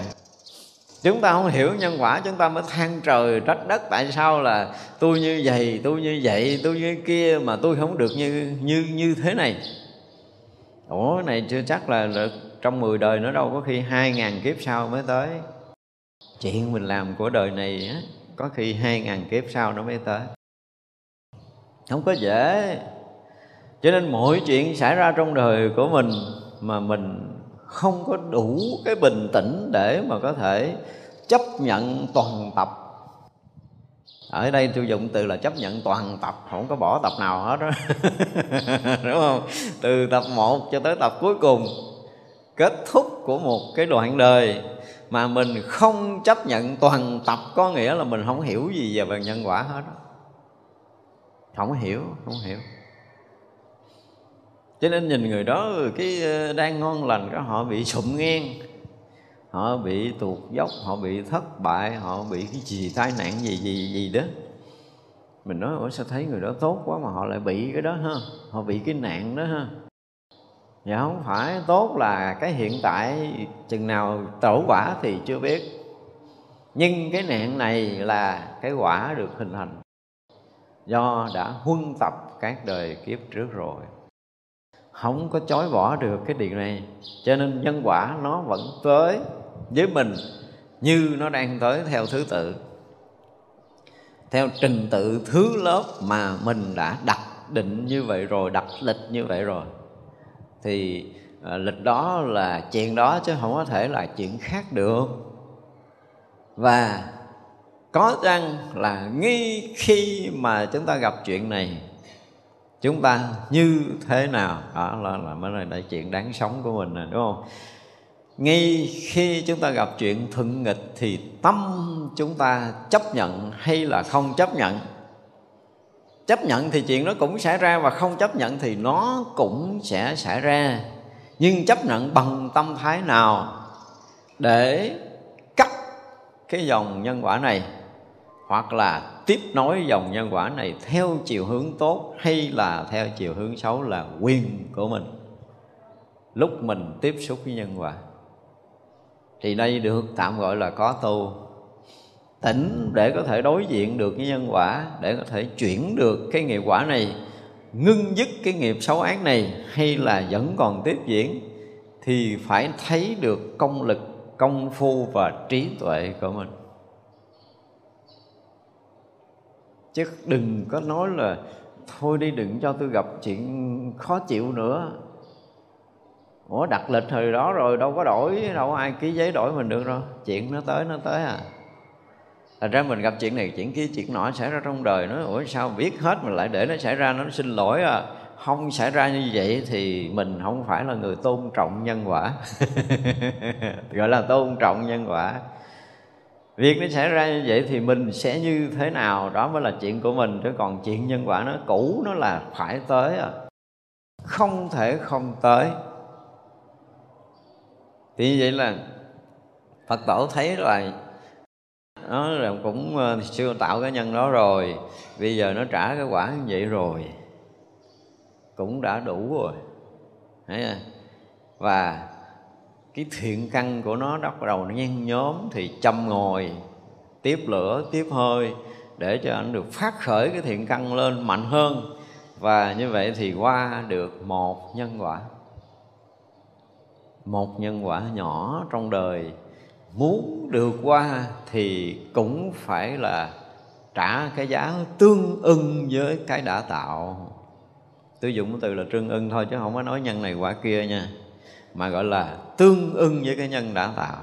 Chúng ta không hiểu nhân quả chúng ta mới than trời trách đất. Tại sao là tôi như vậy tôi như vậy tôi như kia mà tôi không được như như như thế này? Ủa này chưa chắc là được trong 10 đời nữa đâu có khi hai ngàn kiếp sau mới tới. Chuyện mình làm của đời này á, có khi hai ngàn kiếp sau nó mới tới. Không có dễ. Cho nên mọi chuyện xảy ra trong đời của mình mà mình không có đủ cái bình tĩnh để mà có thể chấp nhận toàn tập. Ở đây tôi dùng từ là chấp nhận toàn tập, không có bỏ tập nào hết đó đúng không? Từ tập 1 cho tới tập cuối cùng, kết thúc của một cái đoạn đời mà mình không chấp nhận toàn tập có nghĩa là mình không hiểu gì về nhân quả hết không hiểu không hiểu. Cho nên nhìn người đó, cái ờ, đang ngon lành cái họ bị sụm ngang, họ bị tuột dốc, họ bị thất bại, họ bị cái gì tai nạn gì gì gì đó. Mình nói, ủa, sao thấy người đó tốt quá mà họ lại bị cái đó ha? Họ bị cái nạn đó ha? Và không phải. Tốt là cái hiện tại, chừng nào tổ quả thì chưa biết. Nhưng cái nạn này là cái quả được hình thành do đã huân tập các đời kiếp trước rồi. Không có chối bỏ được cái điều này, cho nên nhân quả nó vẫn tới với mình như nó đang tới theo thứ tự. Theo trình tự thứ lớp mà mình đã đặt định như vậy rồi, đặt lịch như vậy rồi thì à, lịch đó là chuyện đó chứ không có thể là chuyện khác được. Và có chăng là nghi khi mà chúng ta gặp chuyện này chúng ta như thế nào? Đó là là mới là đại chuyện đáng sống của mình nè đúng không? Ngay khi chúng ta gặp chuyện thuận nghịch thì tâm chúng ta chấp nhận hay là không chấp nhận? Chấp nhận thì chuyện đó cũng xảy ra và không chấp nhận thì nó cũng sẽ xảy ra. Nhưng chấp nhận bằng tâm thái nào để cắt cái dòng nhân quả này, hoặc là tiếp nối dòng nhân quả này theo chiều hướng tốt hay là theo chiều hướng xấu là quyền của mình? Lúc mình tiếp xúc với nhân quả, thì đây được tạm gọi là có tu tỉnh để có thể đối diện được với nhân quả, để có thể chuyển được cái nghiệp quả này, ngưng dứt cái nghiệp xấu ác này hay là vẫn còn tiếp diễn, thì phải thấy được công lực, công phu và trí tuệ của mình. Chứ đừng có nói là, thôi đi, đừng cho tôi gặp chuyện khó chịu nữa. Ủa, đặt lịch thời đó rồi, đâu có đổi, đâu có ai ký giấy đổi mình được đâu chuyện nó tới nó tới à. Thành ra mình gặp chuyện này, chuyện kia, chuyện nọ xảy ra trong đời nó ủa sao biết hết mà lại để nó xảy ra nó xin lỗi à. Không xảy ra như vậy thì mình không phải là người tôn trọng nhân quả. Gọi là tôn trọng nhân quả. Việc nó xảy ra như vậy thì mình sẽ như thế nào? Đó mới là chuyện của mình. Chứ còn chuyện nhân quả nó cũ, nó là phải tới à. Không thể không tới. Thì như vậy là phật tổ thấy là nó là cũng ờ, siêu tạo cái nhân đó rồi. Bây giờ nó trả cái quả như vậy rồi. Cũng đã đủ rồi. Thấy không? và cái thiện căn của nó bắt đầu nó nhen nhóm thì châm ngồi tiếp lửa, tiếp hơi để cho anh được phát khởi cái thiện căn lên mạnh hơn. Và như vậy thì qua được một nhân quả. Một nhân quả nhỏ trong đời muốn được qua thì cũng phải là trả cái giá tương ưng với cái đã tạo. Tôi dùng cái từ là tương ưng thôi chứ không có nói nhân này quả kia nha, mà gọi là tương ưng với cái nhân đã tạo.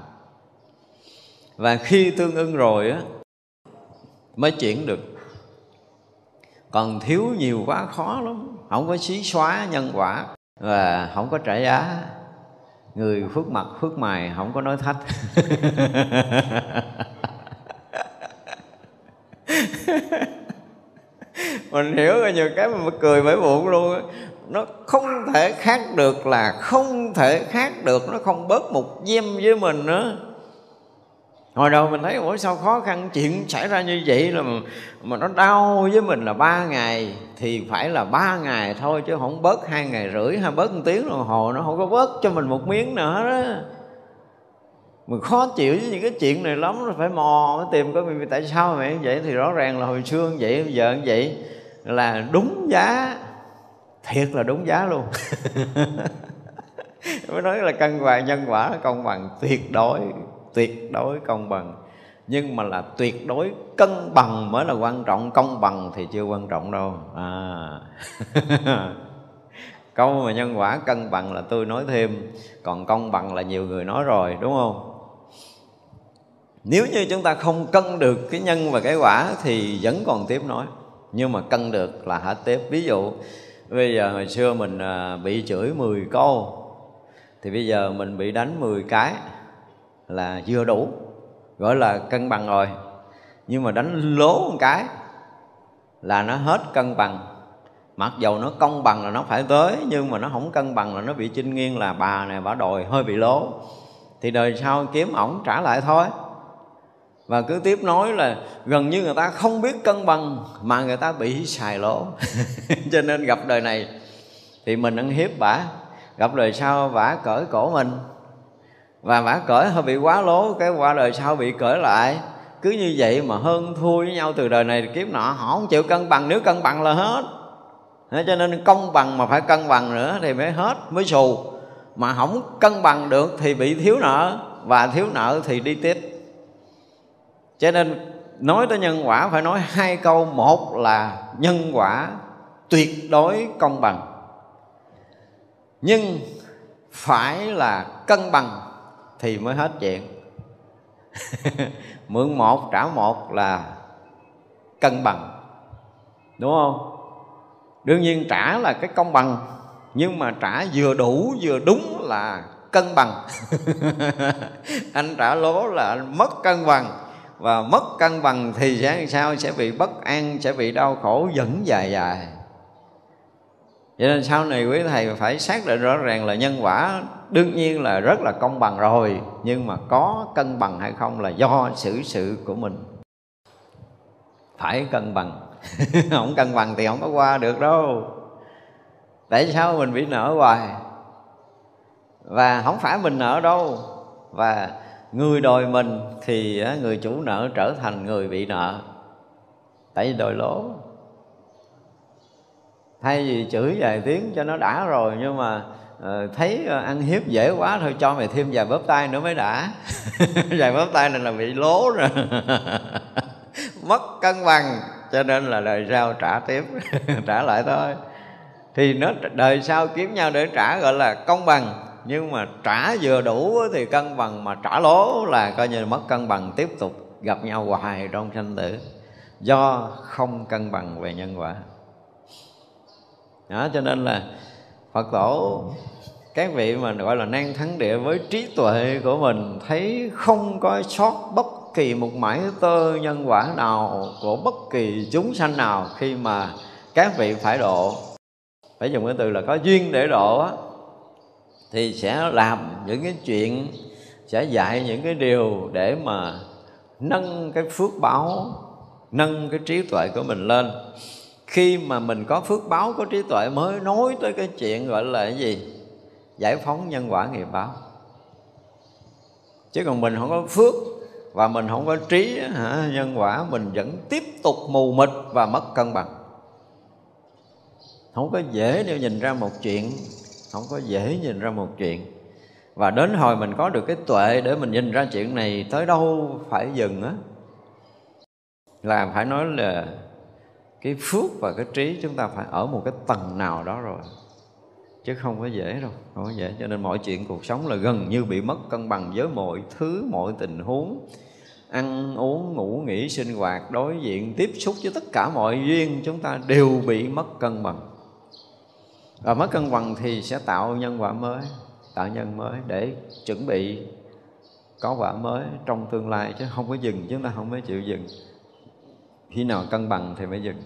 Và khi tương ưng rồi á, mới chuyển được. Còn thiếu nhiều quá, khó lắm. Không có xí xóa nhân quả và không có trả giá người phước mặt phước mày, không có nói thách. Mình hiểu rồi nhiều cái mà cười mấy bụng luôn nó không thể khác được là không thể khác được, nó không bớt một diêm với mình nữa hồi đầu mình thấy ủa sao khó khăn chuyện xảy ra như vậy là mà, mà nó đau với mình là ba ngày thì phải là ba ngày thôi chứ không bớt hai ngày rưỡi hay bớt một tiếng đồng hồ nó không có bớt cho mình một miếng nữa đó mình khó chịu với những cái chuyện này lắm rồi phải mò phải tìm coi vì tại sao mẹ như vậy. Thì rõ ràng là hồi xưa như vậy bây giờ như vậy là đúng giá thiệt là đúng giá luôn. Mới nói là cân bằng nhân quả công bằng tuyệt đối tuyệt đối công bằng. Nhưng mà là tuyệt đối cân bằng mới là quan trọng, công bằng thì chưa quan trọng đâu. À. Câu mà nhân quả cân bằng là tôi nói thêm, còn công bằng là nhiều người nói rồi, đúng không? Nếu như chúng ta không cân được cái nhân và cái quả thì vẫn còn tiếp nói. Nhưng mà cân được là hả tiếp. Ví dụ, bây giờ hồi xưa mình à, bị chửi 10 câu, thì bây giờ mình bị đánh 10 cái là vừa đủ, gọi là cân bằng rồi. Nhưng mà đánh lố một cái là nó hết cân bằng. Mặc dầu nó công bằng là nó phải tới, nhưng mà nó không cân bằng là nó bị chinh nghiêng là bà này bà đòi hơi bị lố. Thì đời sau kiếm ổng trả lại thôi. Và cứ tiếp nói là gần như người ta không biết cân bằng mà người ta bị xài lỗ cho nên gặp đời này thì mình ăn hiếp bả gặp đời sau bả cởi cổ mình và bả cởi hơi bị quá lố, cái qua đời sau bị cởi lại. Cứ như vậy mà hơn thua với nhau từ đời này kiếp nọ, họ không chịu cân bằng. Nếu cân bằng là hết. Thế cho nên công bằng mà phải cân bằng nữa thì mới hết, mới xù. Mà không cân bằng được thì bị thiếu nợ, và thiếu nợ thì đi tiếp. Cho nên nói tới nhân quả phải nói hai câu. Một là nhân quả tuyệt đối công bằng, nhưng phải là cân bằng thì mới hết chuyện. Mượn một, trả một là cân bằng, đúng không? Đương nhiên trả là cái công bằng, nhưng mà trả vừa đủ vừa đúng là cân bằng. Anh trả lố là anh mất cân bằng, và mất cân bằng thì sẽ sao? Sẽ bị bất an, sẽ bị đau khổ, vẫn dài dài cho nên sau này quý thầy phải xác định rõ ràng là nhân quả đương nhiên là rất là công bằng rồi, nhưng mà có cân bằng hay không là do xử sự của mình. Phải cân bằng. Không cân bằng thì không có qua được đâu. Tại sao mình bị nợ hoài? Và không phải mình nợ đâu. Và người đòi mình thì người chủ nợ trở thành người bị nợ. Tại vì đòi lỗ thay vì chửi vài tiếng cho nó đã rồi nhưng mà uh, thấy ờ, ăn hiếp dễ quá thôi cho mày thêm vài bóp tay nữa mới đã. Vài bóp tay này là bị lố rồi. Mất cân bằng cho nên là đời sau trả tiếp trả lại thôi. Thì nó đời sau kiếm nhau để trả gọi là công bằng nhưng mà trả vừa đủ thì cân bằng mà trả lố là coi như là mất cân bằng tiếp tục gặp nhau hoài trong sanh tử. Do không cân bằng về nhân quả đó, cho nên là phật tổ, các vị mà gọi là năng thắng địa với trí tuệ của mình, thấy không có sót bất kỳ một mãi tơ nhân quả nào của bất kỳ chúng sanh nào khi mà các vị phải độ. Phải dùng cái từ là có duyên để độ á. Thì sẽ làm những cái chuyện, sẽ dạy những cái điều để mà nâng cái phước báo, nâng cái trí tuệ của mình lên khi mà mình có phước báo có trí tuệ mới nói tới cái chuyện gọi là cái gì? Giải phóng nhân quả nghiệp báo. Chứ còn mình không có phước và mình không có trí hả, nhân quả mình vẫn tiếp tục mù mịt và mất cân bằng. Không có dễ để nhìn ra một chuyện không có dễ nhìn ra một chuyện. Và đến hồi mình có được cái tuệ để mình nhìn ra chuyện này tới đâu phải dừng á? Là phải nói là cái phước và cái trí chúng ta phải ở một cái tầng nào đó rồi, chứ không có dễ đâu, không có dễ. Cho nên mọi chuyện cuộc sống là gần như bị mất cân bằng với mọi thứ, mọi tình huống. Ăn, uống, ngủ, nghỉ, sinh hoạt, đối diện, tiếp xúc với tất cả mọi duyên, chúng ta đều bị mất cân bằng. Và mất cân bằng thì sẽ tạo nhân quả mới, tạo nhân mới để chuẩn bị có quả mới trong tương lai, chứ không có dừng, chúng ta không có chịu dừng khi nào cân bằng thì mới dừng.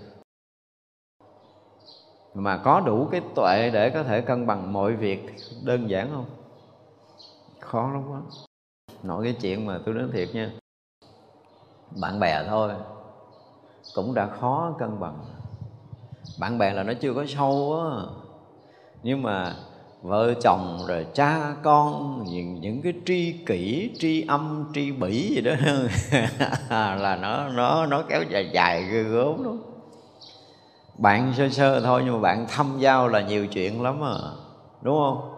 Mà có đủ cái tuệ để có thể cân bằng mọi việc đơn giản không? Khó lắm quá. Nói cái chuyện mà tôi nói thiệt nha. Bạn bè thôi, cũng đã khó cân bằng. Bạn bè là nó chưa có sâu á. Nhưng mà vợ chồng rồi cha con những, những cái tri kỷ tri âm tri bỉ gì đó. Là nó nó nó kéo dài dài ghê gớm lắm. Bạn sơ sơ thôi nhưng mà bạn thăm giao là nhiều chuyện lắm à. Đúng không?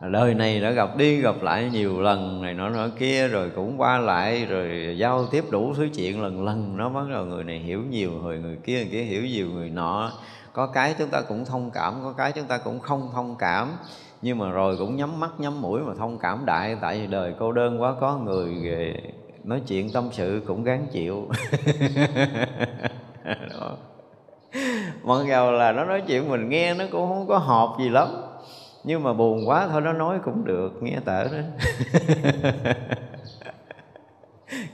Đời này đã gặp đi gặp lại nhiều lần này nó nọ kia rồi cũng qua lại rồi giao tiếp đủ thứ chuyện lần lần. Nó bắt đầu người này hiểu nhiều người người kia người kia hiểu nhiều người nọ có cái chúng ta cũng thông cảm, có cái chúng ta cũng không thông cảm. Nhưng mà rồi cũng nhắm mắt, nhắm mũi mà thông cảm đại, tại vì đời cô đơn quá, có người nói chuyện tâm sự cũng gán chịu. Đó. mặc dầu là nó nói chuyện mình nghe nó cũng không có hợp gì lắm. Nhưng mà buồn quá thôi, nó nói cũng được, nghe tở đó.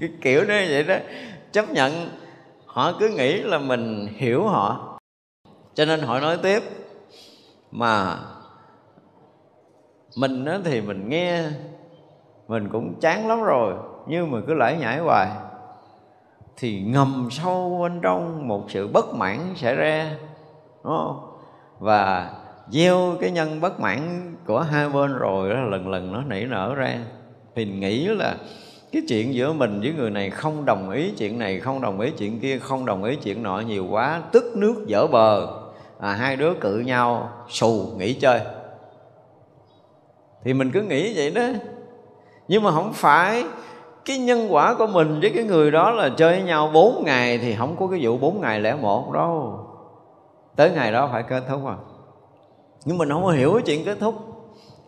Cái kiểu nó vậy đó. Chấp nhận, họ cứ nghĩ là mình hiểu họ cho nên họ nói tiếp. Mà mình đó thì mình nghe, mình cũng chán lắm rồi. Nhưng mà cứ lải nhải hoài. Thì ngầm sâu bên trong một sự bất mãn xảy ra, đúng không? Và gieo cái nhân bất mãn của hai bên rồi đó, lần lần nó nảy nở ra. Thì nghĩ là cái chuyện giữa mình với người này không đồng ý chuyện này, không đồng ý chuyện kia, không đồng ý chuyện nọ nhiều quá, tức nước dở bờ à, hai đứa cự nhau xù nghỉ chơi. Thì mình cứ nghĩ vậy đó. Nhưng mà không phải. Cái nhân quả của mình với cái người đó là chơi với nhau bốn ngày thì không có cái vụ bốn ngày lẻ một đâu. Tới ngày đó phải kết thúc à. Nhưng mình không hiểu cái chuyện kết thúc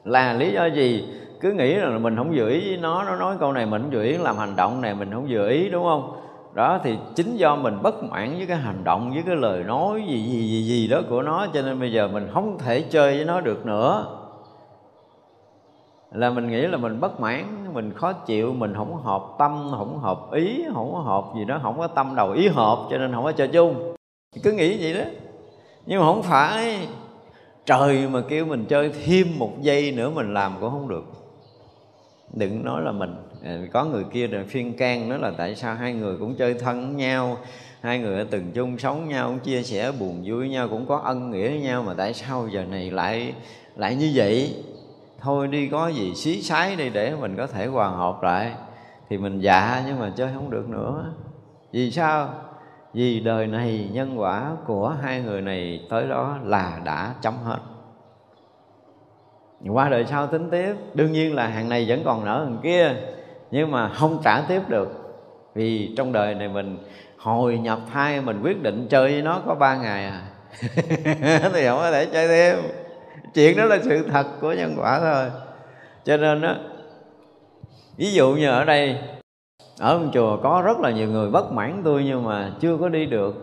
là lý do gì. Cứ nghĩ là mình không vừa ý với nó nó nói câu này mình không vừa ý làm hành động này mình không vừa ý đúng không? Đó, thì chính do mình bất mãn với cái hành động, với cái lời nói gì gì gì gì đó của nó, cho nên bây giờ mình không thể chơi với nó được nữa. Là mình nghĩ là mình bất mãn, mình khó chịu, mình không hợp tâm không hợp ý không hợp gì đó không có tâm đầu ý hợp, cho nên không có chơi chung. Cứ nghĩ vậy đó. Nhưng mà không phải. Trời mà kêu mình chơi thêm một giây nữa mình làm cũng không được. Đừng nói là mình Ờ, có người kia rồi phiên can nó là tại sao hai người cũng chơi thân với nhau, hai người đã từng chung sống nhau, cũng chia sẻ buồn vui với nhau, cũng có ân nghĩa với nhau, mà tại sao giờ này lại lại như vậy? Thôi đi, có gì xí sái đi để mình có thể hòa hợp lại. Thì mình dạ nhưng mà chơi không được nữa. Vì sao? Vì đời này nhân quả của hai người này tới đó là đã chấm hết. Qua đời sau tính tiếp, đương nhiên là hàng này vẫn còn nở hàng kia nhưng mà không trả tiếp được. Vì trong đời này mình hồi nhập thai, mình quyết định chơi với nó có ba ngày à. Thì không có thể chơi thêm. Chuyện đó là sự thật của nhân quả thôi. Cho nên đó ví dụ như ở đây, ở một chùa có rất là nhiều người bất mãn tôi nhưng mà chưa có đi được.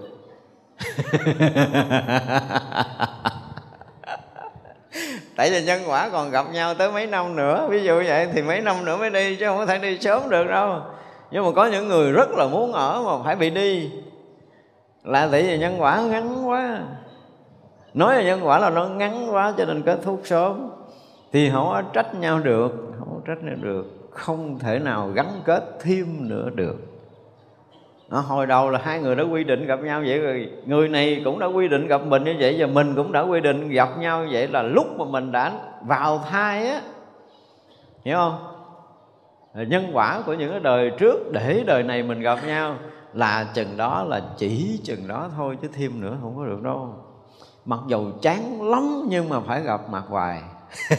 tại vì nhân quả còn gặp nhau tới mấy năm nữa, ví dụ vậy, thì mấy năm nữa mới đi, chứ không có thể đi sớm được đâu. Nhưng mà có những người rất là muốn ở mà phải bị đi. Là tại vì nhân quả ngắn quá. Nói là nhân quả là nó ngắn quá, cho nên kết thúc sớm. Thì không có trách nhau được, không có trách nhau được. Không thể nào gắn kết thêm nữa được đó, hồi đầu là hai người đã quy định gặp nhau vậy rồi. Người này cũng đã quy định gặp mình như vậy và mình cũng đã quy định gặp nhau như vậy là lúc mà mình đã vào thai á. Hiểu không? Nhân quả của những cái đời trước để đời này mình gặp nhau là chừng đó là chỉ chừng đó thôi chứ thêm nữa không có được đâu. Mặc dầu chán lắm nhưng mà phải gặp mặt hoài.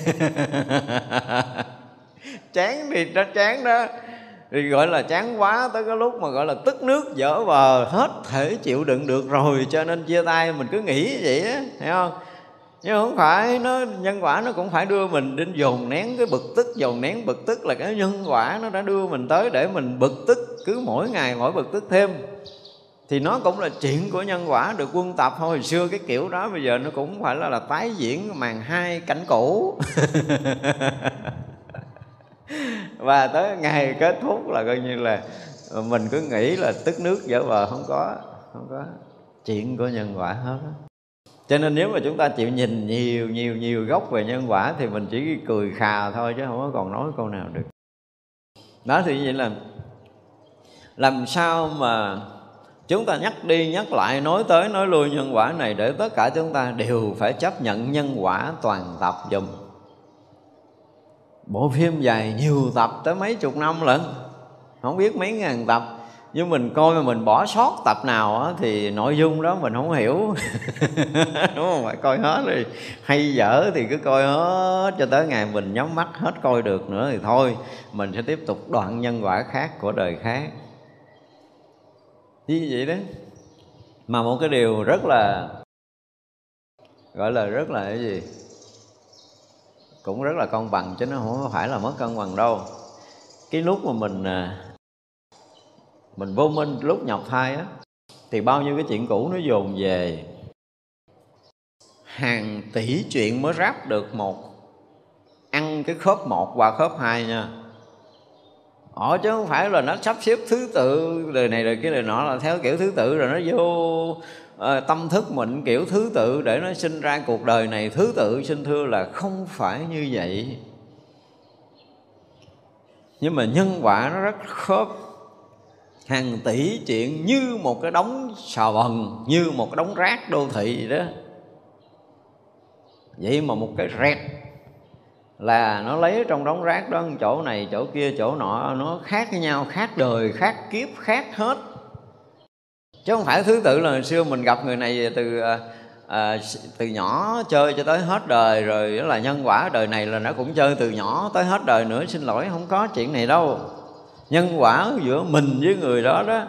Chán thì nó chán đó thì gọi là chán quá tới cái lúc mà gọi là tức nước dở bờ hết thể chịu đựng được rồi, cho nên chia tay, mình cứ nghĩ vậy á hiểu không? Nhưng không phải, nó, nhân quả nó cũng phải đưa mình đến dồn nén cái bực tức, dồn nén bực tức là cái nhân quả nó đã đưa mình tới để mình bực tức cứ mỗi ngày mỗi bực tức thêm. Thì nó cũng là chuyện của nhân quả, được quân tập thôi hồi xưa cái kiểu đó, bây giờ nó cũng phải là là tái diễn màn hai cảnh cũ. và tới ngày kết thúc là coi như là ờ, mình cứ nghĩ là tức nước dở vờ, không có không có chuyện của nhân quả hết cho nên nếu mà chúng ta chịu nhìn nhiều nhiều nhiều gốc về nhân quả thì mình chỉ cười khà thôi chứ không có còn nói câu nào được. Đó thì vậy là làm sao mà chúng ta nhắc đi nhắc lại, nói tới nói lui nhân quả này để tất cả chúng ta đều phải chấp nhận nhân quả toàn tập dùm bộ phim dài nhiều tập tới mấy chục năm lận. Không biết mấy ngàn tập. Nhưng mình coi mà mình bỏ sót tập nào á, thì nội dung đó mình không hiểu. Đúng không phải coi hết thì hay dở thì cứ coi hết cho tới ngày mình nhắm mắt hết coi được nữa thì thôi. Mình sẽ tiếp tục đoạn nhân quả khác của đời khác. Như vậy đấy mà một cái điều rất là gọi là rất là cái gì? Cũng rất là công bằng, chứ nó không phải là mất cân bằng đâu. Cái lúc mà mình à, mình vô minh lúc nhập thai á, thì bao nhiêu cái chuyện cũ nó dồn về. Hàng tỷ chuyện mới ráp được một, ăn cái khớp một qua khớp hai nha. Ở chứ không phải là nó sắp xếp thứ tự, đời này đời kia đời nọ là theo kiểu thứ tự rồi nó vô Ờ, tâm thức mình kiểu thứ tự để nó sinh ra cuộc đời này. Thứ tự, xin thưa là không phải như vậy. Nhưng mà nhân quả nó rất khớp. Hàng tỷ chuyện như một cái đống xà bần, như một cái đống rác đô thị vậy đó. Vậy mà một cái rẹt là nó lấy trong đống rác đó chỗ này, chỗ kia, chỗ nọ, nó khác với nhau, khác đời, khác kiếp, khác hết chứ không phải thứ tự là hồi xưa mình gặp người này từ à, từ nhỏ chơi cho tới hết đời rồi đó là nhân quả đời này là nó cũng chơi từ nhỏ tới hết đời nữa xin lỗi không có chuyện này đâu. Nhân quả giữa mình với người đó đó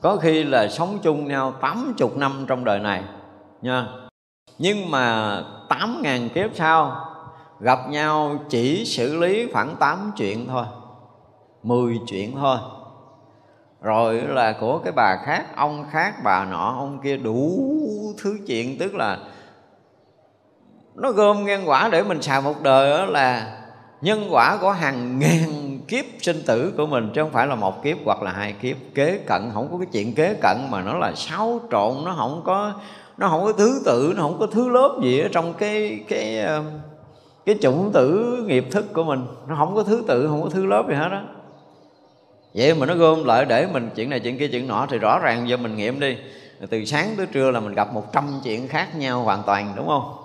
có khi là sống chung nhau 80 năm trong đời này nha. Nhưng mà tám ngàn kiếp sau gặp nhau chỉ xử lý khoảng 8 chuyện thôi 10 chuyện thôi rồi là của cái bà khác, ông khác, bà nọ, ông kia, đủ thứ chuyện. Tức là nó gom nhân quả để mình xài một đời đó là nhân quả của hàng ngàn kiếp sinh tử của mình. Chứ không phải là một kiếp hoặc là hai kiếp. Kế cận, không có cái chuyện kế cận mà nó là xáo trộn. Nó không có, nó không có thứ tự, nó không có thứ lớp gì ở trong cái cái ờ, cái chủng tử nghiệp thức của mình. Nó không có thứ tự, không có thứ lớp gì hết đó vậy mà nó gom lại để mình chuyện này chuyện kia, chuyện nọ, thì rõ ràng giờ mình nghiệm đi. Từ sáng tới trưa là mình gặp một trăm chuyện khác nhau hoàn toàn, đúng không?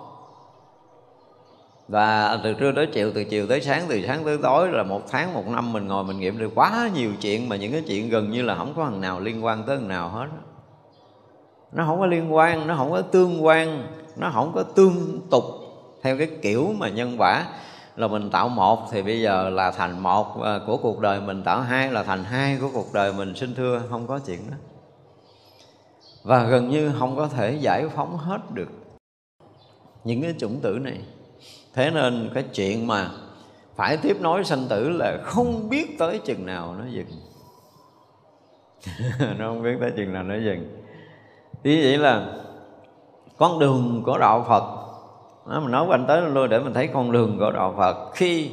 Và từ trưa tới chiều, từ chiều tới sáng, từ sáng tới tối là một tháng, một năm mình ngồi mình nghiệm được quá nhiều chuyện mà những cái chuyện gần như là không có thằng nào liên quan tới thằng nào hết. Nó không có liên quan, nó không có tương quan, nó không có tương tục theo cái kiểu mà nhân quả là mình tạo một, thì bây giờ là thành một à, của cuộc đời mình, tạo hai là thành hai của cuộc đời mình, xin thưa, không có chuyện đó. Và gần như không có thể giải phóng hết được những cái chủng tử này. Thế nên cái chuyện mà phải tiếp nối sanh tử là không biết tới chừng nào nó dừng. Nó không biết tới chừng nào nó dừng. Ý vậy là con đường của đạo phật đó, mình nói quanh tới luôn để mình thấy con đường của đạo phật. Khi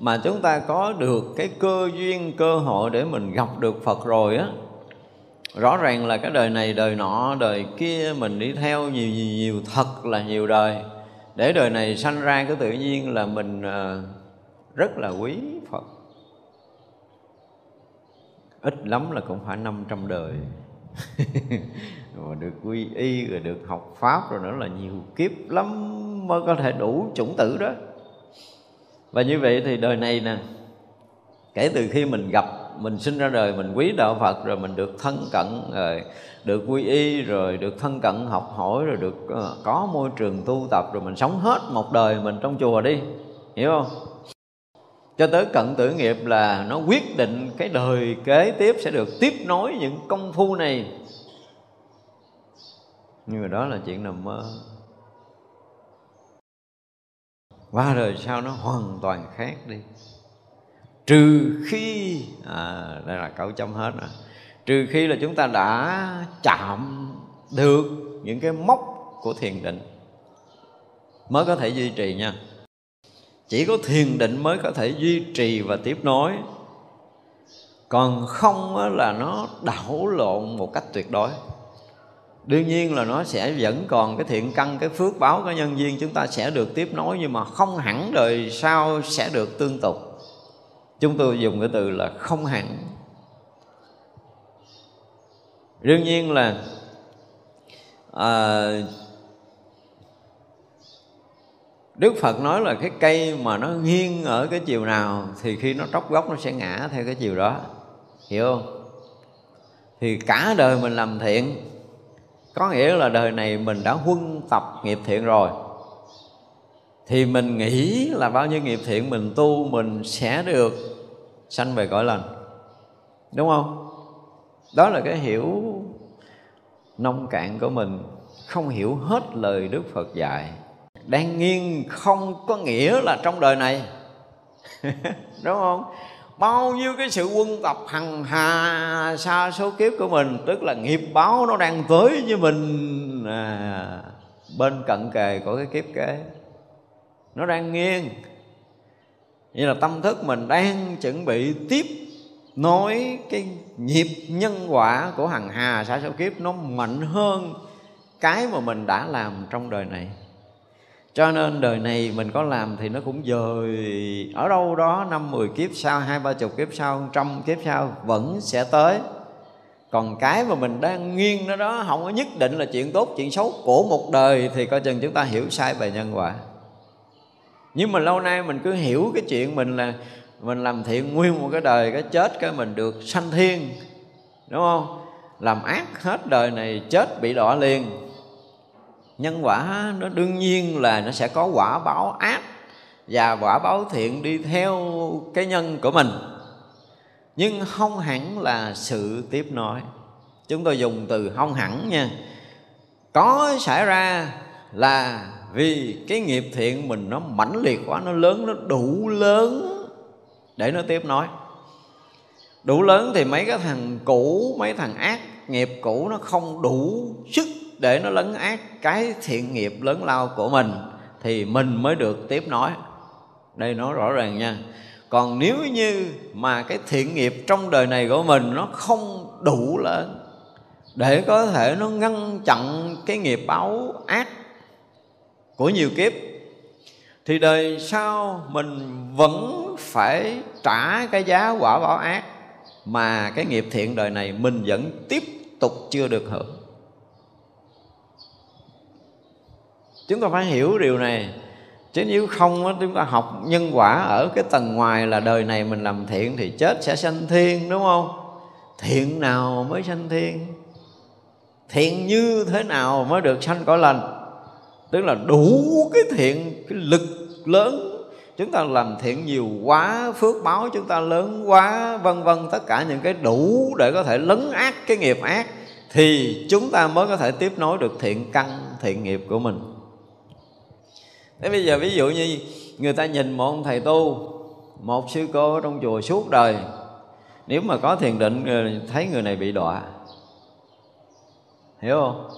mà chúng ta có được cái cơ duyên cơ hội để mình gặp được phật rồi á rõ ràng là cái đời này đời nọ đời kia mình đi theo nhiều nhiều nhiều thật là nhiều đời. Để đời này sanh ra cái tự nhiên là mình ờ, rất là quý Phật. Ít lắm là cũng phải 500 đời. rồi được quy y, rồi được học pháp, rồi nữa là nhiều kiếp lắm mới có thể đủ chủng tử đó. Và như vậy thì đời này nè, kể từ khi mình gặp, mình sinh ra đời, mình quý đạo Phật, rồi mình được thân cận, rồi được quy y, rồi được thân cận học hỏi, rồi được ờ, có môi trường tu tập, rồi mình sống hết một đời mình trong chùa đi. Hiểu không? Cho tới cận tử nghiệp là nó quyết định cái đời kế tiếp sẽ được tiếp nối những công phu này nhưng mà đó là chuyện nằm mơ. Qua đời sau nó hoàn toàn khác đi. Trừ khi à, đây là câu chấm hết rồi. Trừ khi là chúng ta đã chạm được những cái mốc của thiền định mới có thể duy trì nha. Chỉ có thiền định mới có thể duy trì và tiếp nối. Còn không là nó đảo lộn một cách tuyệt đối đương nhiên là nó sẽ vẫn còn cái thiện căn cái phước báo cái nhân viên chúng ta sẽ được tiếp nối nhưng mà không hẳn đời sau sẽ được tương tục. Chúng tôi dùng cái từ là không hẳn. Đương nhiên là à, Đức Phật nói là cái cây mà nó nghiêng ở cái chiều nào thì khi nó tróc gốc nó sẽ ngã theo cái chiều đó. Hiểu không? Thì cả đời mình làm thiện có nghĩa là đời này mình đã huân tập nghiệp thiện rồi. Thì mình nghĩ là bao nhiêu nghiệp thiện mình tu mình sẽ được sanh về cõi lành. Đúng không? Đó là cái hiểu nông cạn của mình, không hiểu hết lời đức phật dạy. Đang nghiêng không có nghĩa là trong đời này. Đúng không? Bao nhiêu cái sự quân tập hằng hà xa số kiếp của mình tức là nghiệp báo nó đang tới với mình. À, bên cận kề của cái kiếp kế nó đang nghiêng. Như là tâm thức mình đang chuẩn bị tiếp nối cái nhịp nhân quả của hằng hà xa số kiếp. Nó mạnh hơn cái mà mình đã làm trong đời này cho nên đời này mình có làm thì nó cũng dời. Ở đâu đó năm mười kiếp sau, hai ba chục kiếp sau, trăm kiếp sau vẫn sẽ tới. Còn cái mà mình đang nghiêng nó đó, không có nhất định là chuyện tốt, chuyện xấu của một đời thì coi chừng chúng ta hiểu sai về nhân quả. Nhưng mà lâu nay mình cứ hiểu cái chuyện mình là, mình làm thiện nguyên một cái đời, cái chết cái mình được sanh thiên. Đúng không? Làm ác hết đời này, chết bị đọa liền nhân quả nó đương nhiên là nó sẽ có quả báo ác và quả báo thiện đi theo cái nhân của mình. Nhưng không hẳn là sự tiếp nối. Chúng tôi dùng từ không hẳn nha. Có xảy ra là vì cái nghiệp thiện mình nó mãnh liệt quá, nó lớn, nó đủ lớn để nó tiếp nối. Đủ lớn thì mấy cái thằng cũ, mấy thằng ác nghiệp cũ nó không đủ sức để nó lấn át cái thiện nghiệp lớn lao của mình thì mình mới được tiếp nối. Đây nói rõ ràng nha. Còn nếu như mà cái thiện nghiệp trong đời này của mình nó không đủ lớn, để có thể nó ngăn chặn cái nghiệp báo ác của nhiều kiếp, thì đời sau mình vẫn phải trả cái giá quả báo ác mà cái nghiệp thiện đời này mình vẫn tiếp tục chưa được hưởng. Chúng ta phải hiểu điều này. Chứ nếu không chúng ta học nhân quả ở cái tầng ngoài là đời này mình làm thiện thì chết sẽ sanh thiên, đúng không? Thiện nào mới sanh thiên? Thiện như thế nào mới được sanh cõi lành? Tức là đủ cái thiện, cái lực lớn. Chúng ta làm thiện nhiều quá, phước báo chúng ta lớn quá, vân vân, tất cả những cái đủ để có thể lấn át cái nghiệp ác, thì chúng ta mới có thể tiếp nối được thiện căn, thiện nghiệp của mình thế bây giờ ví dụ như người ta nhìn một ông thầy tu, một sư cô ở trong chùa suốt đời, nếu mà có thiền định thấy người này bị đọa. Hiểu không?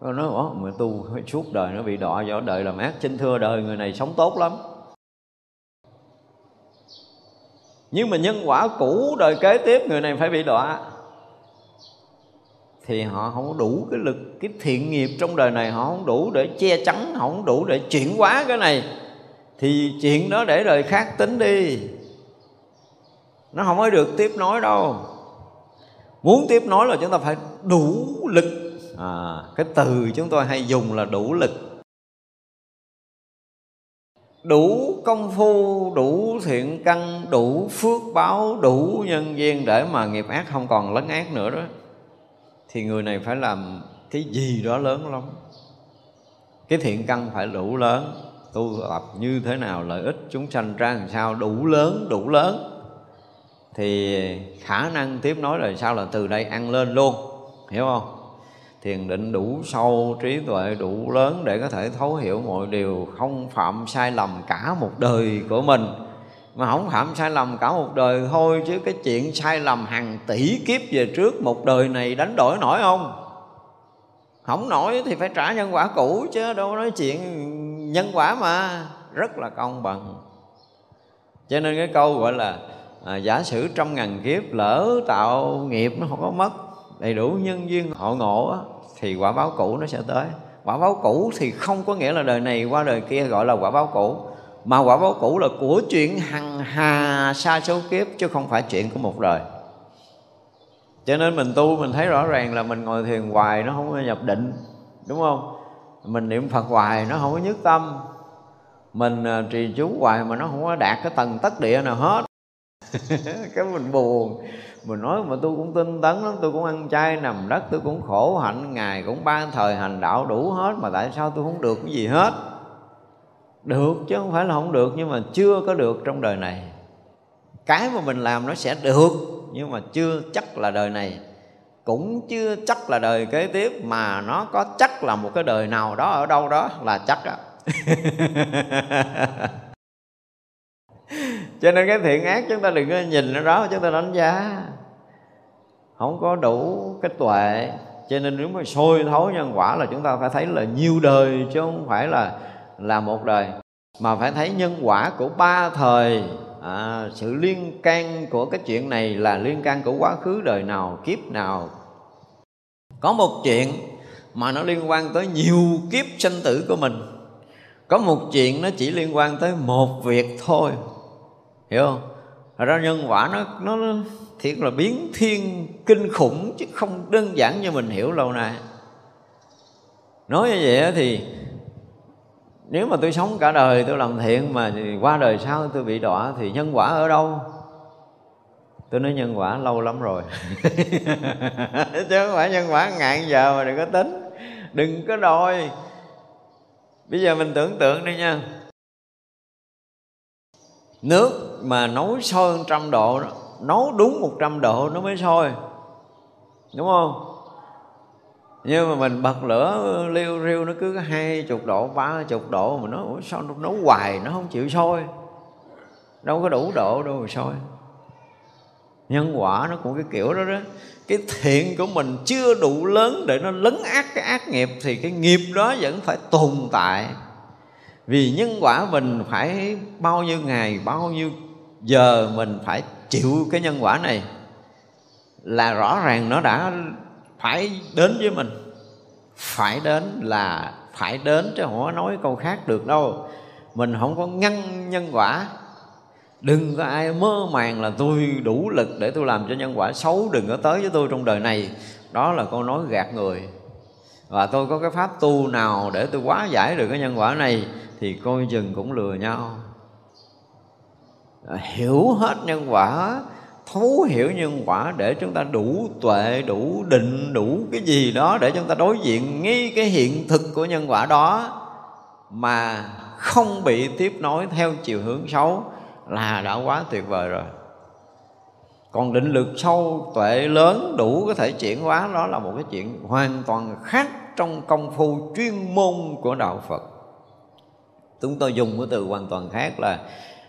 Nó nói, ủa, mà tu suốt đời nó bị đọa, do đời làm ác xin thưa đời, người này sống tốt lắm. Nhưng mà nhân quả cũ đời kế tiếp, người này phải bị đọa thì họ không có đủ cái lực cái thiện nghiệp trong đời này họ không đủ để che chắn họ không đủ để chuyển hóa cái này. Thì chuyện đó để đời khác tính đi. Nó không có được tiếp nối đâu. Muốn tiếp nối là chúng ta phải đủ lực. À, cái từ chúng tôi hay dùng là đủ lực. Đủ công phu đủ thiện căn đủ phước báo đủ nhân duyên để mà nghiệp ác không còn lấn ác nữa đó thì người này phải làm cái gì đó lớn lắm. Cái thiện căn phải đủ lớn. Tu tập như thế nào, lợi ích chúng sanh ra làm sao, đủ lớn đủ lớn. Thì khả năng tiếp nối là sao là từ đây ăn lên luôn. Hiểu không? Thiền định đủ sâu, trí tuệ đủ lớn để có thể thấu hiểu mọi điều không phạm sai lầm cả một đời của mình mà không phạm sai lầm cả một đời. Thôi chứ cái chuyện sai lầm hàng tỷ kiếp về trước một đời này đánh đổi nổi không? Không nổi thì phải trả nhân quả cũ chứ đâu nói chuyện nhân quả mà. Rất là công bằng. Cho nên cái câu gọi là à, giả sử trăm ngàn kiếp lỡ tạo nghiệp nó không có mất đầy đủ nhân duyên họ ngộ á, thì quả báo cũ nó sẽ tới. Quả báo cũ thì không có nghĩa là đời này qua đời kia gọi là quả báo cũ mà quả báo cũ là của chuyện hằng hà xa số kiếp, chứ không phải chuyện của một đời. Cho nên mình tu mình thấy rõ ràng là mình ngồi thiền hoài nó không có nhập định, đúng không? Mình niệm phật hoài nó không có nhất tâm. Mình à, trì chú hoài mà nó không có đạt cái tầng tất địa nào hết. Cái mình buồn. Mình nói mà tôi cũng tinh tấn lắm, tôi cũng ăn chay nằm đất, tôi cũng khổ hạnh, ngày cũng ba thời hành đạo đủ hết, mà tại sao tôi không được cái gì hết? Được chứ không phải là không được, nhưng mà chưa có được trong đời này. Cái mà mình làm nó sẽ được, nhưng mà chưa chắc là đời này. Cũng chưa chắc là đời kế tiếp, mà nó có chắc là một cái đời nào đó ở đâu đó là chắc á. Cho nên cái thiện ác chúng ta đừng có nhìn nó đó, chúng ta đánh giá. Không có đủ cái tuệ. Cho nên nếu mà sôi thấu nhân quả là chúng ta phải thấy là nhiều đời, chứ không phải là là một đời. Mà phải thấy nhân quả của ba thời à, sự liên can của cái chuyện này là liên can của quá khứ đời nào kiếp nào. Có một chuyện mà nó liên quan tới nhiều kiếp sanh tử của mình. Có một chuyện nó chỉ liên quan tới một việc thôi. Hiểu không? Thật ra nhân quả nó nó thiệt là biến thiên kinh khủng chứ không đơn giản như mình hiểu lâu nay. Nói như vậy thì nếu mà tôi sống cả đời, tôi làm thiện mà qua đời sau tôi bị đọa thì nhân quả ở đâu? Tôi nói nhân quả lâu lắm rồi. Chứ không phải nhân quả ngàn giờ mà đừng có tính. Đừng có đòi. Bây giờ mình tưởng tượng đi nha. Nước mà nấu sôi trăm độ nấu đúng một trăm độ nó mới sôi. Đúng không? Nhưng mà mình bật lửa, liêu riêu nó cứ hai chục độ, ba chục độ mà nó sao nó nấu hoài, nó không chịu sôi. Đâu có đủ độ đâu mà sôi. Nhân quả nó cũng cái kiểu đó đó. Cái thiện của mình chưa đủ lớn để nó lấn át cái ác nghiệp thì cái nghiệp đó vẫn phải tồn tại. Vì nhân quả mình phải bao nhiêu ngày, bao nhiêu giờ mình phải chịu cái nhân quả này là rõ ràng nó đã phải đến với mình. Phải đến là phải đến chứ không có nói câu khác được đâu. Mình không có ngăn nhân quả. Đừng có ai mơ màng là tôi đủ lực để tôi làm cho nhân quả xấu. Đừng có tới với tôi trong đời này. Đó là câu nói gạt người. Và tôi có cái pháp tu nào để tôi quá giải được cái nhân quả này thì coi chừng cũng lừa nhau. Hiểu hết nhân quả thấu hiểu nhân quả để chúng ta đủ tuệ, đủ định, đủ cái gì đó để chúng ta đối diện ngay cái hiện thực của nhân quả đó mà không bị tiếp nối theo chiều hướng xấu là đã quá tuyệt vời rồi. Còn định lực sâu, tuệ lớn đủ có thể chuyển hóa, đó là một cái chuyện hoàn toàn khác trong công phu chuyên môn của đạo phật. Chúng tôi dùng cái từ hoàn toàn khác là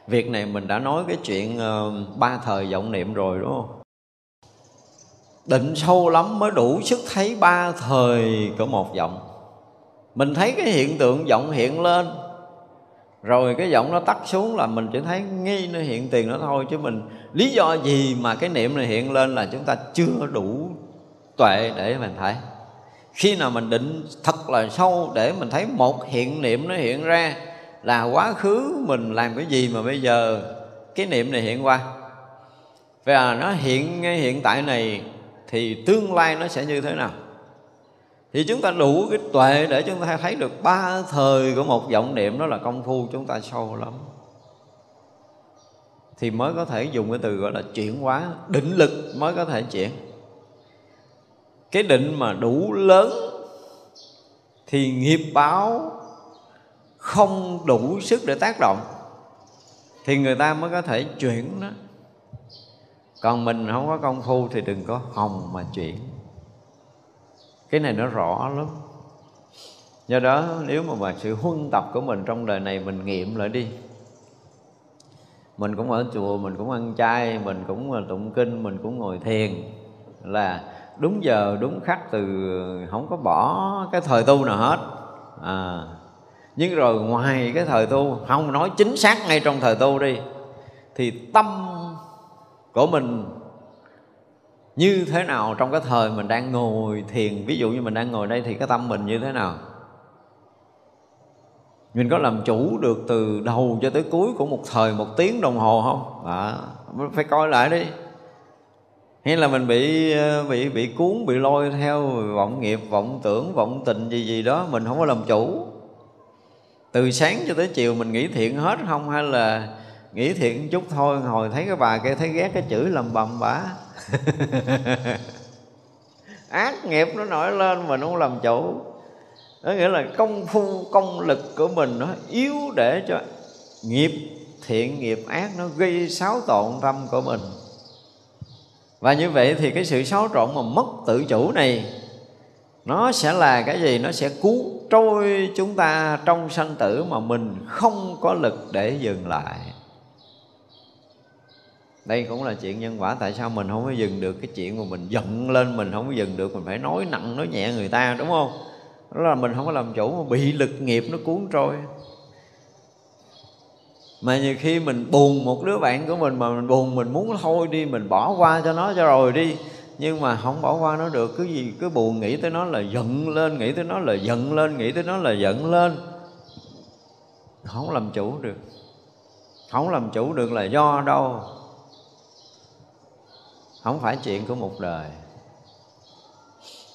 việc này mình đã nói cái chuyện uh, ba thời vọng niệm rồi đúng không? Định sâu lắm mới đủ sức thấy ba thời của một vọng. Mình thấy cái hiện tượng vọng hiện lên rồi cái giọng nó tắt xuống là mình chỉ thấy nghi nó hiện tiền nó thôi chứ mình lý do gì mà cái niệm này hiện lên là chúng ta chưa đủ tuệ để mình thấy. Khi nào mình định thật là sâu để mình thấy một hiện niệm nó hiện ra là quá khứ mình làm cái gì mà bây giờ? Cái niệm này hiện qua. Và nó hiện ngay hiện tại này thì tương lai nó sẽ như thế nào? Thì chúng ta đủ cái tuệ để chúng ta thấy được ba thời của một vọng niệm đó là công phu chúng ta sâu lắm. Thì mới có thể dùng cái từ gọi là chuyển hóa, định lực mới có thể chuyển. Cái định mà đủ lớn thì nghiệp báo không đủ sức để tác động thì người ta mới có thể chuyển nó. Còn mình không có công phu thì đừng có hồng mà chuyển. Cái này nó rõ lắm. Do đó nếu mà, mà sự huân tập của mình trong đời này mình nghiệm lại đi. Mình cũng ở chùa mình cũng ăn chay mình cũng tụng kinh mình cũng ngồi thiền là đúng giờ đúng khắc từ không có bỏ cái thời tu nào hết. À nhưng rồi ngoài cái thời tu không nói chính xác ngay trong thời tu đi thì tâm của mình như thế nào trong cái thời mình đang ngồi thiền? Ví dụ như mình đang ngồi đây thì cái tâm mình như thế nào? Mình có làm chủ được từ đầu cho tới cuối của một thời một tiếng đồng hồ không? À, phải coi lại đi. Hay là mình bị bị bị cuốn bị lôi theo vọng nghiệp vọng tưởng vọng tình gì gì đó mình không có làm chủ từ sáng cho tới chiều mình nghĩ thiện hết không hay là nghĩ thiện chút thôi hồi thấy cái bà kia thấy ghét cái chữ lầm bầm bả ác nghiệp nó nổi lên mình không làm chủ. Đó nghĩa là công phu, công lực của mình nó yếu để cho nghiệp, thiện nghiệp, ác nó gây xáo trộn tâm của mình. Và như vậy thì cái sự xáo trộn mà mất tự chủ này nó sẽ là cái gì? Nó sẽ cuốn trôi chúng ta trong sanh tử mà mình không có lực để dừng lại. Đây cũng là chuyện nhân quả tại sao mình không có dừng được cái chuyện mà mình giận lên, mình không có dừng được, mình phải nói nặng, nói nhẹ người ta, đúng không? Đó là mình không có làm chủ mà bị lực nghiệp nó cuốn trôi. Mà nhiều khi mình buồn một đứa bạn của mình mà mình buồn, mình muốn thôi đi, mình bỏ qua cho nó cho rồi đi nhưng mà không bỏ qua nó được. Cứ gì, cứ buồn nghĩ tới nó là giận lên, nghĩ tới nó là giận lên, nghĩ tới nó là giận lên. Không làm chủ được. Không làm chủ được là do đâu? Không phải chuyện của một đời.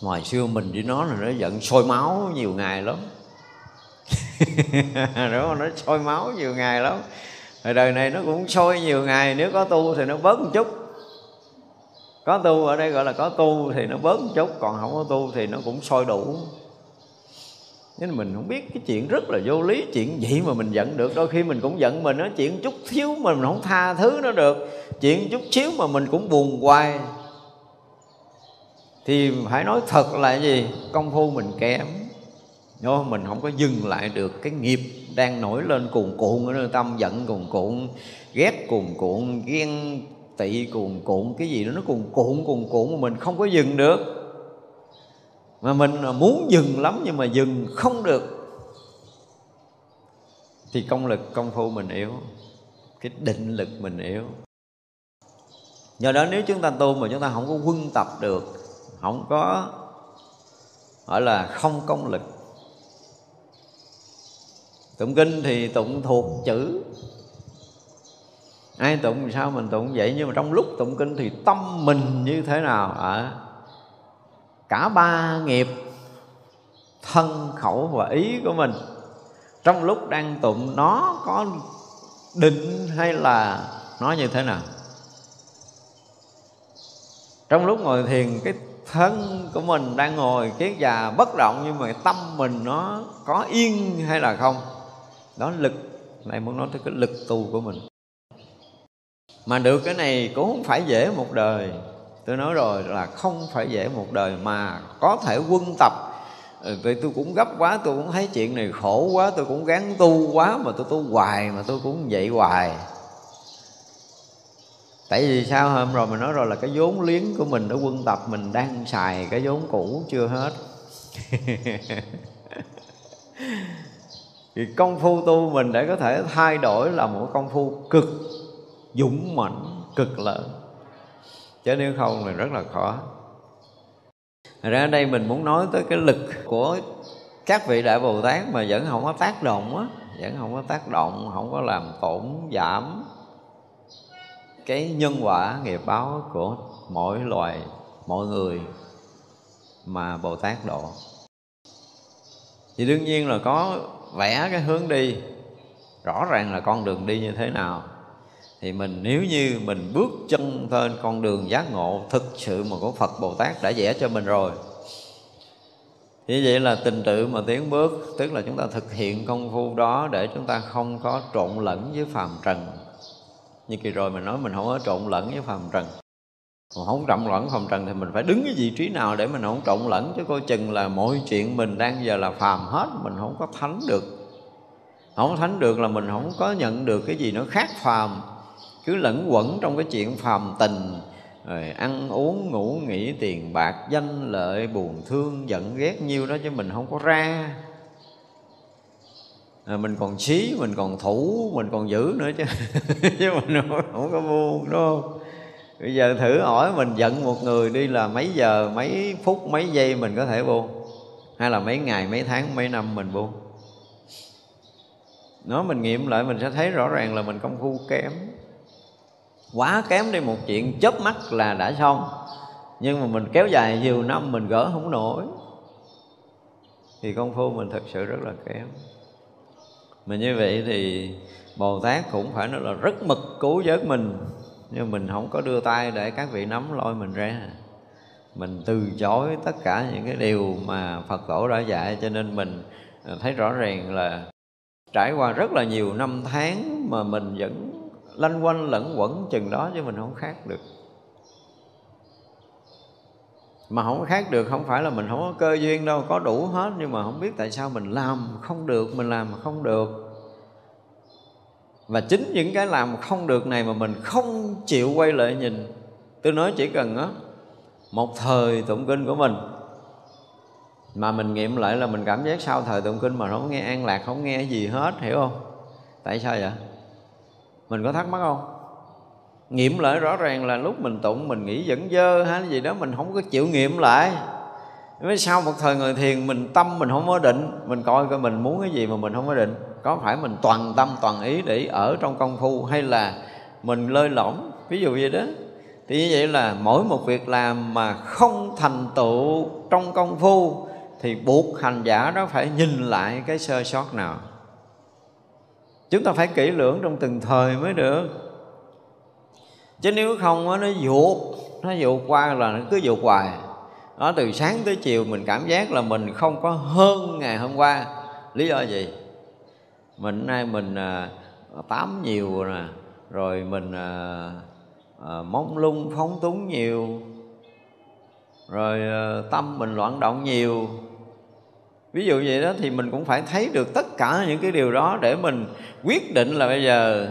Ngoài xưa mình với nó là nó giận sôi máu nhiều ngày lắm. Đúng không? Nó sôi máu nhiều ngày lắm. Rồi đời này nó cũng sôi nhiều ngày. Nếu có tu thì nó bớt một chút có tu ở đây gọi là có tu thì nó bớt một chút, còn không có tu thì nó cũng sôi đủ. Nên mình không biết cái chuyện rất là vô lý, chuyện gì mà mình giận được. Đôi khi mình cũng giận mình nói chuyện chút thiếu mà mình không tha thứ nó được. Chuyện chút xíu mà mình cũng buồn hoài. Thì phải nói thật là gì? Công phu mình kém. Do mình không có dừng lại được cái nghiệp đang nổi lên cuồn cuộn ở nơi tâm giận cuồn cuộn, ghét cuồn cuộn, ghen tị cuồn cuộn cái gì đó, nó cuồn cuộn cuồn cuộn mà mình không có dừng được. Mà mình muốn dừng lắm nhưng mà dừng không được. Thì công lực, công phu mình yếu. Cái định lực mình yếu. Do đó nếu chúng ta tu mà chúng ta không có quân tập được, không có, gọi là không công lực. Tụng kinh thì tụng thuộc chữ ai tụng sao mình tụng vậy? Nhưng mà trong lúc tụng kinh thì tâm mình như thế nào? Ở cả ba nghiệp, thân khẩu và ý của mình, trong lúc đang tụng nó có định hay là nó như thế nào? Trong lúc ngồi thiền, cái thân của mình đang ngồi kiết già bất động nhưng mà tâm mình nó có yên hay là không? Đó, lực này muốn nói tới cái lực tu của mình mà được cái này cũng không phải dễ một đời. Tôi nói rồi là không phải dễ một đời mà có thể quân tập. Tôi, Vì tôi cũng gấp quá tôi cũng thấy chuyện này khổ quá tôi cũng gắng tu quá mà tôi tu hoài mà tôi cũng vậy hoài. Tại vì sao hôm rồi mình nói rồi là cái vốn liếng của mình ở quân tập mình đang xài cái vốn cũ chưa hết. Thì công phu tu mình để có thể thay đổi là một công phu cực dũng mãnh, cực lớn. Chứ nếu không thì rất là khó. Thật ra ở đây mình muốn nói tới cái lực của các vị đại bồ tát mà vẫn không có tác động á, vẫn không có tác động, không có làm tổn giảm cái nhân quả nghiệp báo của mỗi loài mọi người mà bồ tát độ. Thì đương nhiên là có vẽ cái hướng đi, rõ ràng là con đường đi như thế nào thì mình, nếu như mình bước chân lên con đường giác ngộ thực sự mà của Phật Bồ Tát đã vẽ cho mình rồi như vậy là tình tự mà tiến bước, tức là chúng ta thực hiện công phu đó để chúng ta không có trộn lẫn với phàm trần. Như kỳ rồi mình nói mình không có trộn lẫn với phàm trần. Còn không trộn lẫn phàm trần thì mình phải đứng cái vị trí nào để mình không trộn lẫn, chứ coi chừng là mọi chuyện mình đang giờ là phàm hết, mình không có thánh được. Không thánh được là mình không có nhận được cái gì nó khác phàm cứ lẫn quẩn trong cái chuyện phàm tình. Rồi ăn uống ngủ nghỉ tiền bạc danh lợi buồn thương giận ghét nhiêu đó chứ mình không có ra. À, mình còn xí mình còn thủ mình còn giữ nữa chứ. Chứ mình không, không có buông đâu. bây giờ thử hỏi mình giận một người đi là mấy giờ mấy phút mấy giây mình có thể buông? Hay là mấy ngày mấy tháng mấy năm mình buông? Nó mình nghiệm lại mình sẽ thấy rõ ràng là mình công phu kém quá kém đi một chuyện chớp mắt là đã xong. Nhưng mà mình kéo dài nhiều năm, mình gỡ không nổi. Thì công phu mình thật sự rất là kém. Mà như vậy thì bồ tát cũng phải nói là rất mực cứu giới mình. Nhưng mình không có đưa tay để các vị nắm lôi mình ra. Mình từ chối tất cả những cái điều mà phật tổ đã dạy, cho nên mình thấy rõ ràng là trải qua rất là nhiều năm tháng mà mình vẫn lanh quanh lẫn quẩn chừng đó chứ mình không khác được. Mà không khác được không phải là mình không có cơ duyên đâu, có đủ hết nhưng mà không biết tại sao mình làm không được, mình làm không được. Và chính những cái làm không được này mà mình không chịu quay lại nhìn. Tôi nói chỉ cần á, một thời tụng kinh của mình, mà mình nghiệm lại là mình cảm giác sau thời tụng kinh mà không nghe an lạc, không nghe gì hết, hiểu không? Tại sao vậy? Mình có thắc mắc không? Nghiệm lại rõ ràng là lúc mình tụng mình nghĩ vẫn dơ hay gì đó, mình không có chịu nghiệm lại. Mới sau một thời người thiền, mình tâm mình không có định. Mình coi coi mình muốn cái gì mà mình không có định. Có phải mình toàn tâm, toàn ý để ở trong công phu Hay là mình lơi lỏng Ví dụ vậy đó. Thì như vậy là mỗi một việc làm mà không thành tựu trong công phu Thì buộc hành giả đó phải nhìn lại cái sơ sót nào. Chúng ta phải kỹ lưỡng trong từng thời mới được. Chứ nếu không nó vụt Nó vụt qua là nó cứ vụt hoài. Đó từ sáng tới chiều mình cảm giác là mình không có hơn ngày hôm qua. Lý do gì? Mình nay mình à, tám nhiều nè rồi mình à, à, mong lung phóng túng nhiều rồi à, tâm mình loạn động nhiều ví dụ vậy đó thì mình cũng phải thấy được tất cả những cái điều đó để mình quyết định là bây giờ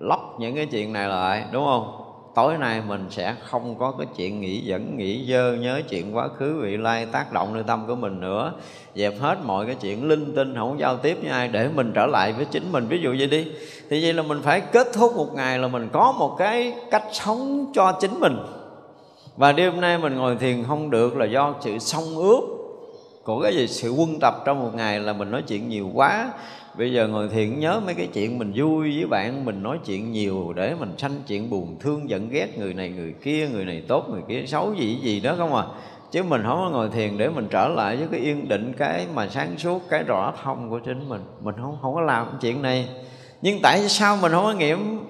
lóc những cái chuyện này lại, đúng không? Tối nay mình sẽ không có cái chuyện nghĩ dẫn nghĩ dơ, nhớ chuyện quá khứ vị lai tác động nơi tâm của mình nữa. Dẹp hết mọi cái chuyện linh tinh, không giao tiếp với ai để mình trở lại với chính mình. Ví dụ vậy đi. Thì vậy là mình phải kết thúc một ngày là mình có một cái cách sống cho chính mình. Và đêm nay mình ngồi thiền không được là do sự song ướp của cái gì? Sự quân tập trong một ngày là mình nói chuyện nhiều quá. Bây giờ ngồi thiền nhớ mấy cái chuyện mình vui với bạn, mình nói chuyện nhiều để mình sanh chuyện buồn, thương, giận, ghét người này, người kia, người này tốt, người kia xấu, gì gì đó không à. Chứ mình không có ngồi thiền để mình trở lại với cái yên định, cái mà sáng suốt, cái rõ thông của chính mình. Mình không không có làm chuyện này. Nhưng tại sao mình không có nghiệm?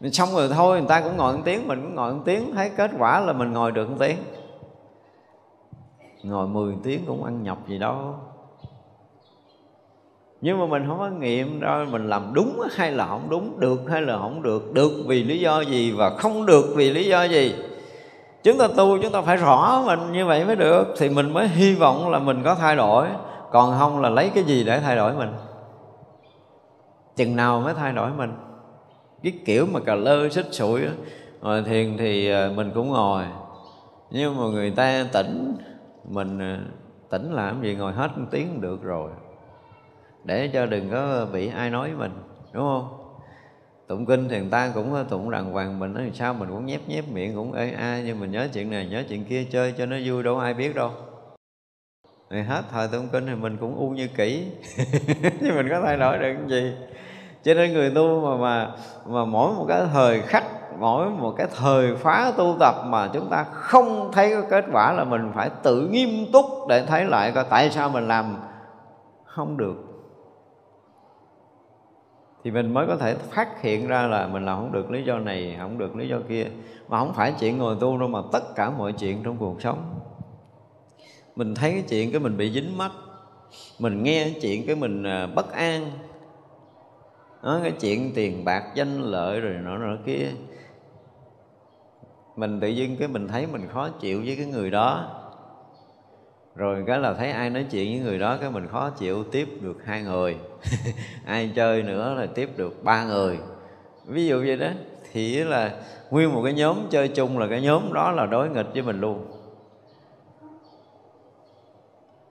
Mình xong rồi thôi, người ta cũng ngồi một tiếng, mình cũng ngồi một tiếng, thấy kết quả là mình ngồi được một tiếng ngồi 10 tiếng cũng ăn nhọc gì đâu. Nhưng mà mình không có nghiệm đâu mình làm đúng hay là không đúng, được hay là không được được vì lý do gì và không được vì lý do gì. Chúng ta tu chúng ta phải rõ mình như vậy mới được, thì mình mới hy vọng là mình có thay đổi. Còn không là lấy cái gì để thay đổi mình? Chừng nào mới thay đổi mình? Cái kiểu mà cà lơ, xích sụi ngồi thiền thì ờ, mình cũng ngồi. Nhưng mà người ta tỉnh mình ờ, tỉnh làm gì ngồi hết một tiếng được rồi. Để cho đừng có bị ai nói mình, đúng không? Tụng kinh thì người ta cũng ờ, tụng đàng hoàng mình, nói sao mình cũng nhép nhép miệng cũng ê a, nhưng mình nhớ chuyện này, nhớ chuyện kia chơi cho nó vui đâu ai biết đâu. Thì hết thời tụng kinh thì mình cũng u như kỹ chứ mình có thay đổi được cái gì. Cho nên người tu mà mà mà mỗi một cái thời khắc mỗi một cái thời khóa tu tập mà chúng ta không thấy có kết quả là mình phải tự nghiêm túc để thấy lại coi tại sao mình làm. Không được. Thì mình mới có thể phát hiện ra là mình làm không được lý do này không được lý do kia. Mà không phải chuyện ngồi tu đâu mà tất cả mọi chuyện trong cuộc sống. Mình thấy cái chuyện cái mình bị dính mắt mình nghe cái chuyện cái mình à, bất an đó, cái chuyện tiền bạc danh lợi rồi nọ nọ kia mình tự dưng cái mình thấy mình khó chịu với cái người đó. Rồi cái là thấy ai nói chuyện với người đó, cái mình khó chịu tiếp được hai người. Ai chơi nữa là tiếp được ba người. Ví dụ vậy đó, thì là nguyên một cái nhóm chơi chung là cái nhóm đó là đối nghịch với mình luôn.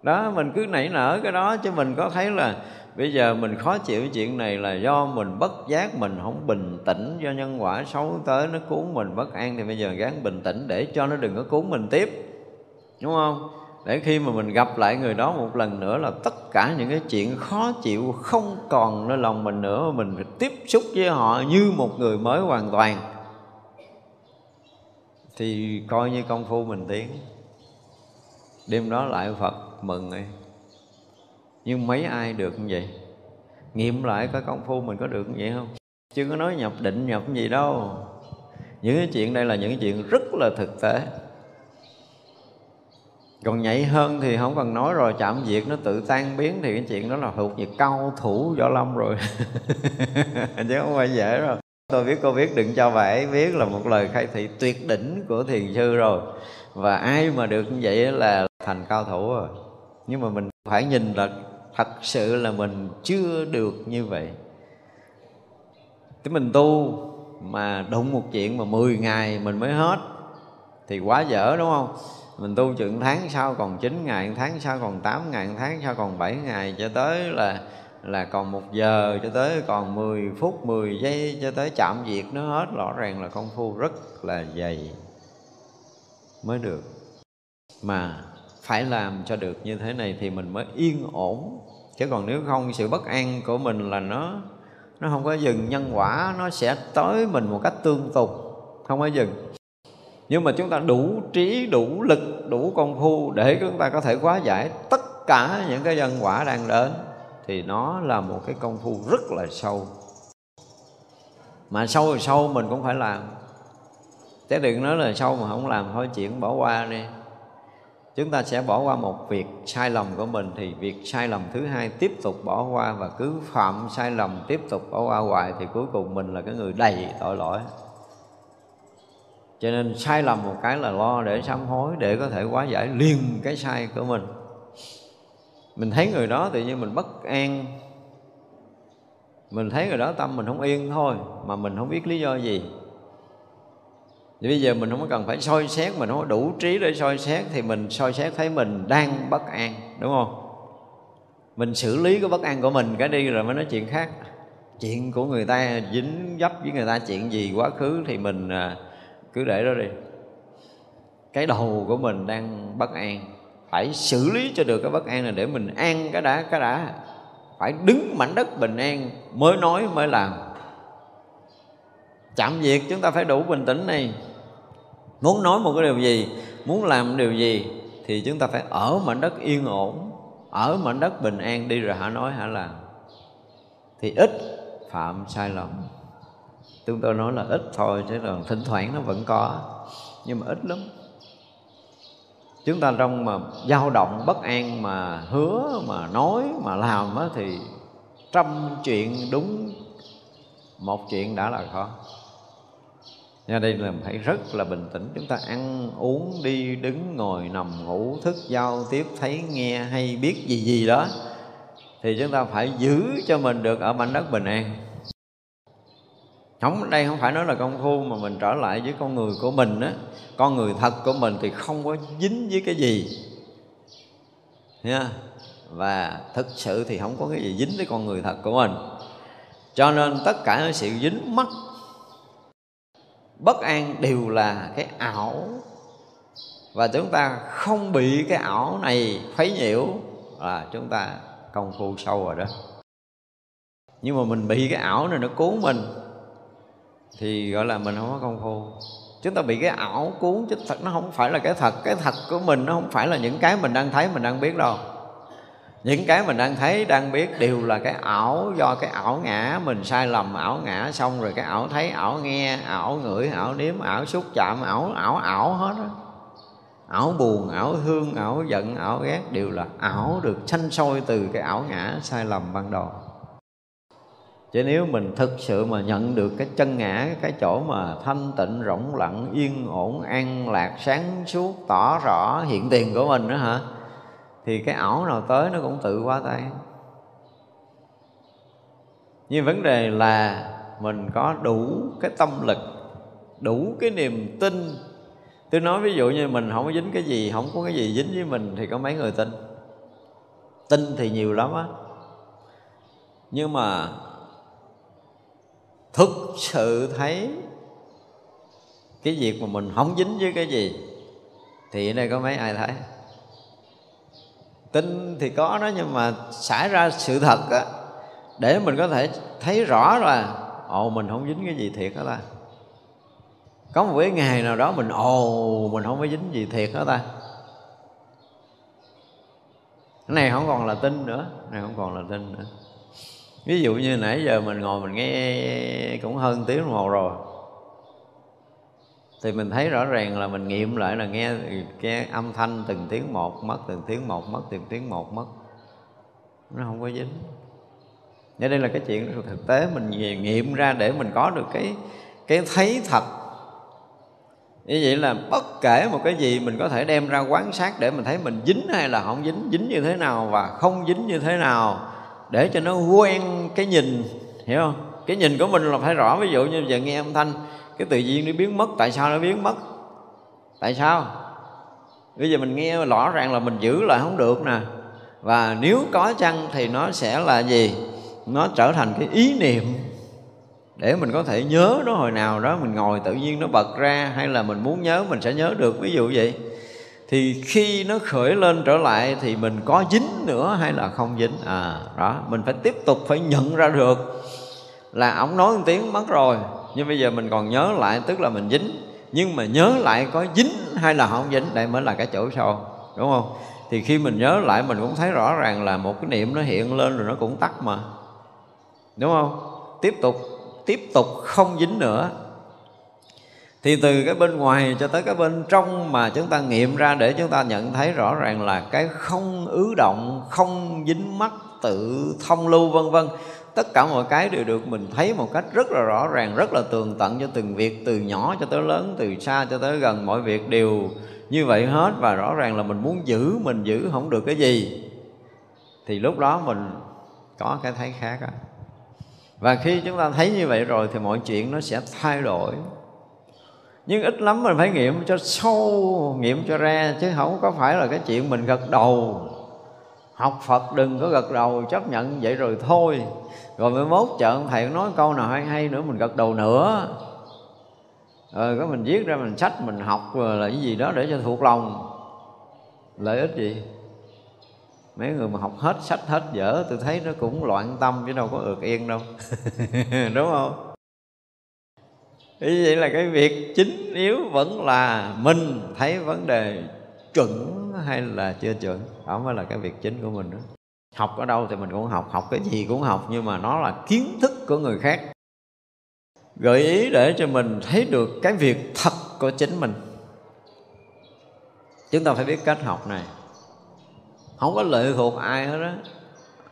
Đó, mình cứ nảy nở cái đó chứ mình có thấy là bây giờ mình khó chịu chuyện này là do mình bất giác mình không bình tĩnh do nhân quả xấu tới nó cuốn mình bất an, thì bây giờ gắng bình tĩnh để cho nó đừng có cuốn mình tiếp. Đúng không? Để khi mà mình gặp lại người đó một lần nữa là tất cả những cái chuyện khó chịu không còn nơi lòng mình nữa, mình phải tiếp xúc với họ như một người mới hoàn toàn. Thì coi như công phu mình tiến. Đêm đó lại phật mừng ấy nhưng mấy ai được như vậy? Nghiệm lại cái công phu mình có được như vậy không? Chưa có nói nhập định nhập gì đâu. Những cái chuyện đây là những chuyện rất là thực tế. Còn nhảy hơn thì không cần nói rồi, chạm việc nó tự tan biến thì cái chuyện đó là thuộc về cao thủ võ lâm rồi. Chứ không phải dễ rồi tôi biết, cô biết, đừng cho bà ấy biết là một lời khai thị tuyệt đỉnh của thiền sư rồi. Và ai mà được như vậy là thành cao thủ rồi. Nhưng mà mình phải nhìn là thật sự là mình chưa được như vậy. Thì mình tu mà đụng một chuyện mà 10 ngày mình mới hết, thì quá dở, đúng không? Mình tu chừng tháng sau còn 9 ngày, tháng sau còn 8 ngày, tháng sau còn 7 ngày, cho tới là là còn một giờ, cho tới còn 10 phút 10 giây, cho tới chạm việc nó hết, rõ ràng là công phu rất là dày mới được. Mà phải làm cho được như thế này thì mình mới yên ổn. Chứ còn nếu không, sự bất an của mình là nó nó không có dừng, nhân quả nó sẽ tới mình một cách tương tục không có dừng. Nhưng mà chúng ta đủ trí, đủ lực, đủ công phu để chúng ta có thể hóa giải tất cả những cái nhân quả đang đến, thì nó là một cái công phu rất là sâu. Mà sâu thì sâu mình cũng phải làm. Chứ đừng nói là sâu mà không làm, thôi chuyện bỏ qua đi chúng ta sẽ bỏ qua một việc sai lầm của mình, thì việc sai lầm thứ hai tiếp tục bỏ qua và cứ phạm sai lầm tiếp tục bỏ qua hoài, thì cuối cùng mình là cái người đầy tội lỗi. Cho nên sai lầm một cái là lo để sám hối, để có thể hóa giải liền cái sai của mình. Mình thấy người đó tự nhiên mình bất an. Mình thấy người đó tâm mình không yên thôi, mà mình không biết lý do gì thì bây giờ mình không cần phải soi xét, mình không có đủ trí để soi xét thì mình soi xét thấy mình đang bất an, đúng không? Mình xử lý cái bất an của mình cái đi rồi mới nói chuyện khác. Chuyện của người ta dính dấp với người ta, chuyện gì quá khứ thì mình à, cứ để đó đi. Cái đầu của mình đang bất an, phải xử lý cho được cái bất an này để mình an cái đã cái đã. Phải đứng mảnh đất bình an mới nói, mới làm. Chạm việc chúng ta phải đủ bình tĩnh này muốn nói một cái điều gì, muốn làm điều gì thì chúng ta phải ở mảnh đất yên ổn, ở mảnh đất bình an đi rồi hả nói hả làm. Thì ít phạm sai lầm. Chúng tôi nói là ít thôi chứ còn thỉnh thoảng nó vẫn có, nhưng mà ít lắm. Chúng ta trong mà dao động bất an mà hứa mà nói mà làm á thì trăm chuyện đúng, một chuyện đã là khó. Nha, đây là phải rất là bình tĩnh. Chúng ta ăn, uống đi, đứng, ngồi, nằm, ngủ, thức, giao tiếp, thấy, nghe, hay biết gì gì đó. Thì chúng ta phải giữ cho mình được ở mảnh đất bình an. Không, đây không phải nói là công phu mà mình trở lại với con người của mình á. Con người thật của mình thì không có dính với cái gì. Nha. Và thực sự thì không có cái gì dính với con người thật của mình. Cho nên tất cả sự dính mắc bất an đều là cái ảo. Và chúng ta không bị cái ảo này khuấy nhiễu là chúng ta công phu sâu rồi đó. Nhưng mà mình bị cái ảo này nó cuốn mình thì gọi là mình không có công phu. Chúng ta bị cái ảo cuốn chứ thật, nó không phải là cái thật. Cái thật của mình nó không phải là những cái mình đang thấy, mình đang biết đâu những cái mình đang thấy, đang biết đều là cái ảo do cái ảo ngã mình sai lầm, ảo ngã xong rồi cái ảo thấy, ảo nghe, ảo ngửi, ảo nếm, ảo xúc chạm, ảo ảo ảo hết đó ảo buồn, ảo thương, ảo giận, ảo ghét đều là ảo được sanh sôi từ cái ảo ngã sai lầm ban đầu. Chứ nếu mình thực sự mà nhận được cái chân ngã, cái chỗ mà thanh tịnh, rỗng lặng, yên ổn, an lạc, sáng suốt, tỏ rõ hiện tiền của mình đó hả thì cái ảo nào tới nó cũng tự qua tay. Nhưng vấn đề là mình có đủ cái tâm lực, đủ cái niềm tin. Tôi nói ví dụ như mình không có dính cái gì, không có cái gì dính với mình thì có mấy người tin. Tin thì nhiều lắm á. Nhưng mà thực sự thấy cái việc mà mình không dính với cái gì thì ở đây có mấy ai thấy? Tin thì có đó, nhưng mà xảy ra sự thật á, để mình có thể thấy rõ là, ồ, mình không dính cái gì thiệt đó ta. Có một cái ngày nào đó mình, ồ, mình không có dính gì thiệt đó ta. Cái này không còn là tin nữa, cái này không còn là tin nữa. Ví dụ như nãy giờ mình ngồi mình nghe cũng hơn tiếng đồng hồ rồi thì mình thấy rõ ràng là mình nghiệm lại là nghe cái âm thanh từng tiếng một, mất từng tiếng một, mất từng tiếng một, mất. Nó không có dính. Nên đây là cái chuyện thực tế mình nghiệm ra để mình có được cái cái thấy thật. Như vậy là bất kể một cái gì mình có thể đem ra quán sát để mình thấy mình dính hay là không dính dính như thế nào và không dính như thế nào để cho nó quen cái nhìn, hiểu không? Cái nhìn của mình là phải rõ. Ví dụ như giờ nghe âm thanh cái tự nhiên nó biến mất, tại sao nó biến mất? Tại sao? Bây giờ mình nghe rõ ràng là mình giữ lại không được nè. Và nếu có chăng thì nó sẽ là gì? Nó trở thành cái ý niệm. Để mình có thể nhớ nó hồi nào đó, mình ngồi tự nhiên nó bật ra, hay là mình muốn nhớ, mình sẽ nhớ được. Ví dụ vậy. Thì khi nó khởi lên trở lại thì mình có dính nữa hay là không dính? À đó. Mình phải tiếp tục phải nhận ra được là ổng nói một tiếng, mất rồi nhưng bây giờ mình còn nhớ lại, tức là mình dính. Nhưng mà nhớ lại có dính hay là không dính, đây mới là cái chỗ sâu đúng không? Thì khi mình nhớ lại, mình cũng thấy rõ ràng là một cái niệm nó hiện lên rồi nó cũng tắt mà. Đúng không? Tiếp tục tiếp tục không dính nữa. Thì từ cái bên ngoài cho tới cái bên trong mà chúng ta nghiệm ra để chúng ta nhận thấy rõ ràng là cái không ứ động, không dính mắt, tự thông lưu, vân vân tất cả mọi cái đều được mình thấy một cách rất là rõ ràng, rất là tường tận cho từng việc, từ nhỏ cho tới lớn, từ xa cho tới gần, mọi việc đều như vậy hết. Và rõ ràng là mình muốn giữ, mình giữ không được cái gì. Thì lúc đó mình có cái thấy khác á. Và khi chúng ta thấy như vậy rồi thì mọi chuyện nó sẽ thay đổi. Nhưng ít lắm mình phải nghiệm cho sâu, nghiệm cho ra, chứ không có phải là cái chuyện mình gật đầu học phật đừng có gật đầu chấp nhận vậy rồi thôi. Rồi mới mốt chợ thầy nói câu nào hay hay nữa, mình gật đầu nữa. Ờ, rồi có mình viết ra mình sách, mình học rồi là cái gì đó để cho thuộc lòng. Lợi ích gì? Mấy người mà học hết sách hết dở tôi thấy nó cũng loạn tâm chứ đâu có ược yên đâu. Đúng không? Ý vậy là cái việc chính yếu vẫn là mình thấy vấn đề chuẩn hay là chưa chuẩn? Đó mới là cái việc chính của mình đó. Học ở đâu thì mình cũng học học cái gì cũng học nhưng mà nó là kiến thức của người khác. Gợi ý để cho mình thấy được cái việc thật của chính mình. Chúng ta phải biết cách học này. Không có lệ thuộc ai hết đó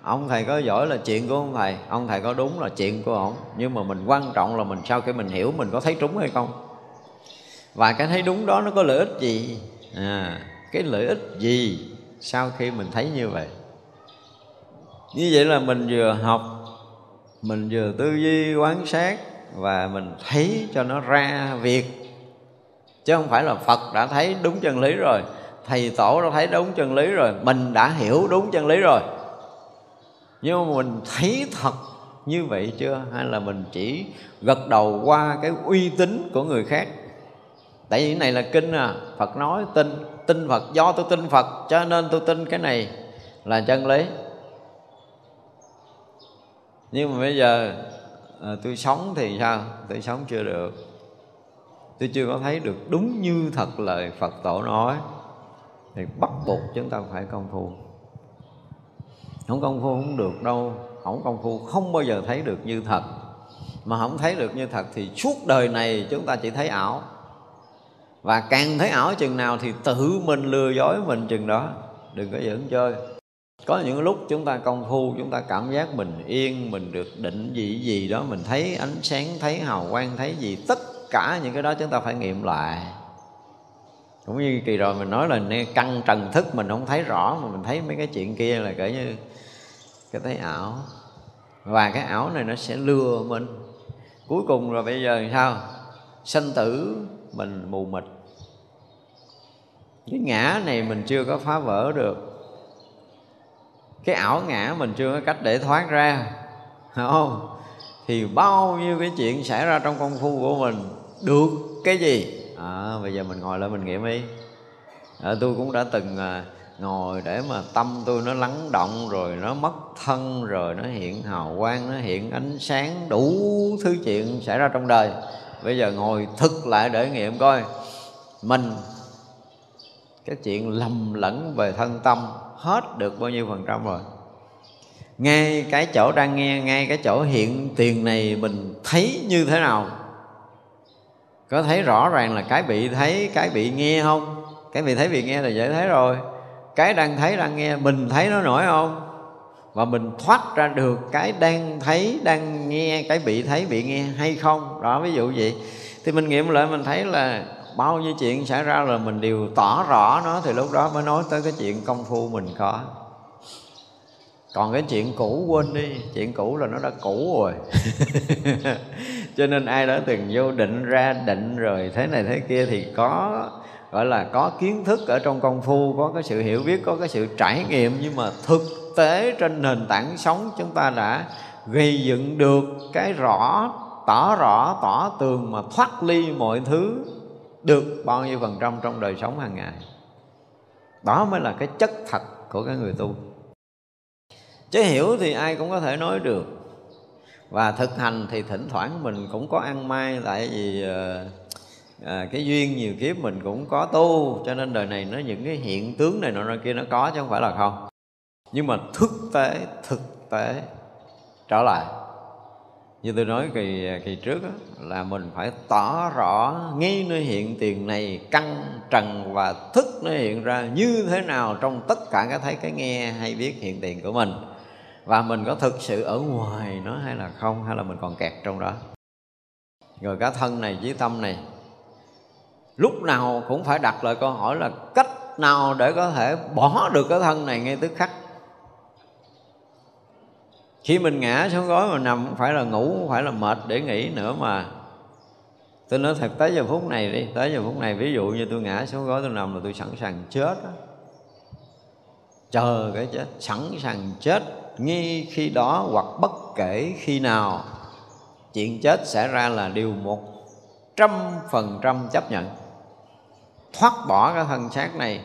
ông thầy có giỏi là chuyện của ông thầy ông thầy có đúng là chuyện của ông nhưng mà mình quan trọng là mình sau khi mình hiểu mình có thấy trúng hay không. Và cái thấy đúng đó nó có lợi ích gì? À, cái lợi ích gì sau khi mình thấy như vậy như vậy là mình vừa học, mình vừa tư duy quán sát và mình thấy cho nó ra việc. Chứ không phải là phật đã thấy đúng chân lý rồi, thầy tổ đã thấy đúng chân lý rồi, mình đã hiểu đúng chân lý rồi. Nhưng mà mình thấy thật như vậy chưa? Hay là mình chỉ gật đầu qua cái uy tín của người khác? Tại vì cái này là kinh à phật nói tin tin phật do tôi tin phật cho nên tôi tin cái này là chân lý. Nhưng mà bây giờ à, tôi sống thì sao? Tôi sống chưa được. Tôi chưa có thấy được đúng như thật lời phật tổ nói. Thì bắt buộc chúng ta phải công phu. Không công phu không được đâu. Không công phu không bao giờ thấy được như thật. Mà không thấy được như thật thì suốt đời này chúng ta chỉ thấy ảo và càng thấy ảo chừng nào thì tự mình lừa dối mình chừng đó. Đừng có giỡn chơi. Có những lúc chúng ta công phu, chúng ta cảm giác mình yên, mình được định vị gì đó, mình thấy ánh sáng, thấy hào quang, thấy gì, tất cả những cái đó chúng ta phải nghiệm lại. Cũng như kỳ rồi mình nói là căng trần thức mình không thấy rõ mà mình thấy mấy cái chuyện kia là kể như cái thấy ảo. Và cái ảo này nó sẽ lừa mình. Cuối cùng rồi bây giờ sao? Sanh tử mình mù mịt. Cái ngã này mình chưa có phá vỡ được. Cái ảo ngã mình chưa có cách để thoát ra. Không? Thì bao nhiêu cái chuyện xảy ra trong công phu của mình được cái gì? À, bây giờ mình ngồi lại mình nghiệm đi. À, tôi cũng đã từng à, ngồi để mà tâm tôi nó lắng động rồi nó mất thân rồi nó hiện hào quang nó hiện ánh sáng đủ thứ chuyện xảy ra trong đời bây giờ ngồi thực lại để nghiệm coi. Mình, cái chuyện lầm lẫn về thân tâm hết được bao nhiêu phần trăm rồi. Ngay cái chỗ đang nghe, ngay cái chỗ hiện tiền này mình thấy như thế nào? Có thấy rõ ràng là cái bị thấy, cái bị nghe không? Cái bị thấy bị nghe là dễ thấy rồi. Cái đang thấy, đang nghe, mình thấy nó nổi không? Và mình thoát ra được cái đang thấy, đang nghe, cái bị thấy, bị nghe hay không? Đó, ví dụ vậy. Thì mình nghiệm lại, mình thấy là bao nhiêu chuyện xảy ra là mình đều tỏ rõ nó, thì lúc đó mới nói tới cái chuyện công phu mình có. Còn cái chuyện cũ quên đi, chuyện cũ là nó đã cũ rồi. Cho nên ai đó từng vô định ra định rồi, thế này thế kia thì có, gọi là có kiến thức ở trong công phu, có cái sự hiểu biết, có cái sự trải nghiệm, nhưng mà thực tế trên nền tảng sống chúng ta đã gây dựng được cái rõ tỏ rõ tỏ tường mà thoát ly mọi thứ được bao nhiêu phần trăm trong đời sống hàng ngày. Đó mới là cái chất thật của cái người tu. Chứ hiểu thì ai cũng có thể nói được. Và thực hành thì thỉnh thoảng mình cũng có ăn may tại vì à, cái duyên nhiều kiếp mình cũng có tu cho nên đời này nó những cái hiện tướng này nọ kia nó có chứ không phải là không nhưng mà thực tế thực tế trở lại. Như tôi nói kỳ kỳ trước đó, là mình phải tỏ rõ ngay nơi hiện tiền này căn trần và thức nó hiện ra như thế nào trong tất cả cái thấy cái nghe hay biết hiện tiền của mình. Và mình có thực sự ở ngoài nó hay là không hay là mình còn kẹt trong đó. Rồi cả thân này với tâm này lúc nào cũng phải đặt lại câu hỏi là cách nào để có thể bỏ được cái thân này ngay tức khắc khi mình ngã xuống gối mà nằm không phải là ngủ, không phải là mệt để nghỉ nữa mà. Tôi nói thật, tới giờ phút này đi, tới giờ phút này, ví dụ như tôi ngã xuống gối tôi nằm là tôi sẵn sàng chết đó. chờ cái chết, sẵn sàng chết ngay khi đó hoặc bất kể khi nào. Chuyện chết xảy ra là điều một trăm phần trăm chấp nhận. Thoát bỏ cái thân xác này,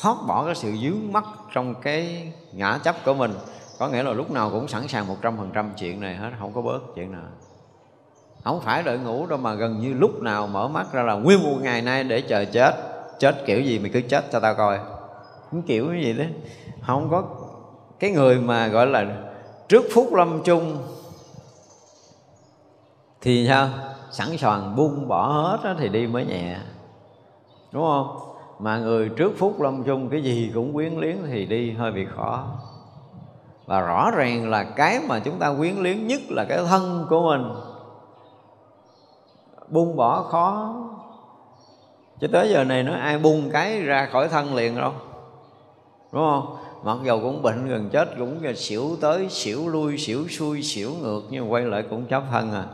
thoát bỏ cái sự dướng mắt trong cái ngã chấp của mình có nghĩa là lúc nào cũng sẵn sàng một trăm phần trăm chuyện này hết, không có bớt chuyện nào. Không phải đợi ngủ đâu mà gần như lúc nào mở mắt ra là nguyên một ngày nay để chờ chết. Chết kiểu gì mày cứ chết cho tao coi. Cũng kiểu cái gì đấy. Không có cái người mà gọi là trước phút lâm chung thì sao? Sẵn sàng buông bỏ hết đó thì đi mới nhẹ. Đúng không? Mà người trước phút lâm chung cái gì cũng quyến liếng thì đi hơi bị khó và rõ ràng là cái mà chúng ta quyến luyến nhất là cái thân của mình. Buông bỏ khó. Cho tới giờ này nó ai buông cái ra khỏi thân liền đâu. Đúng không? Mặc dầu cũng bệnh gần chết, cũng xỉu tới, xỉu lui, xỉu xuôi, xỉu ngược, nhưng quay lại cũng chấp thân à.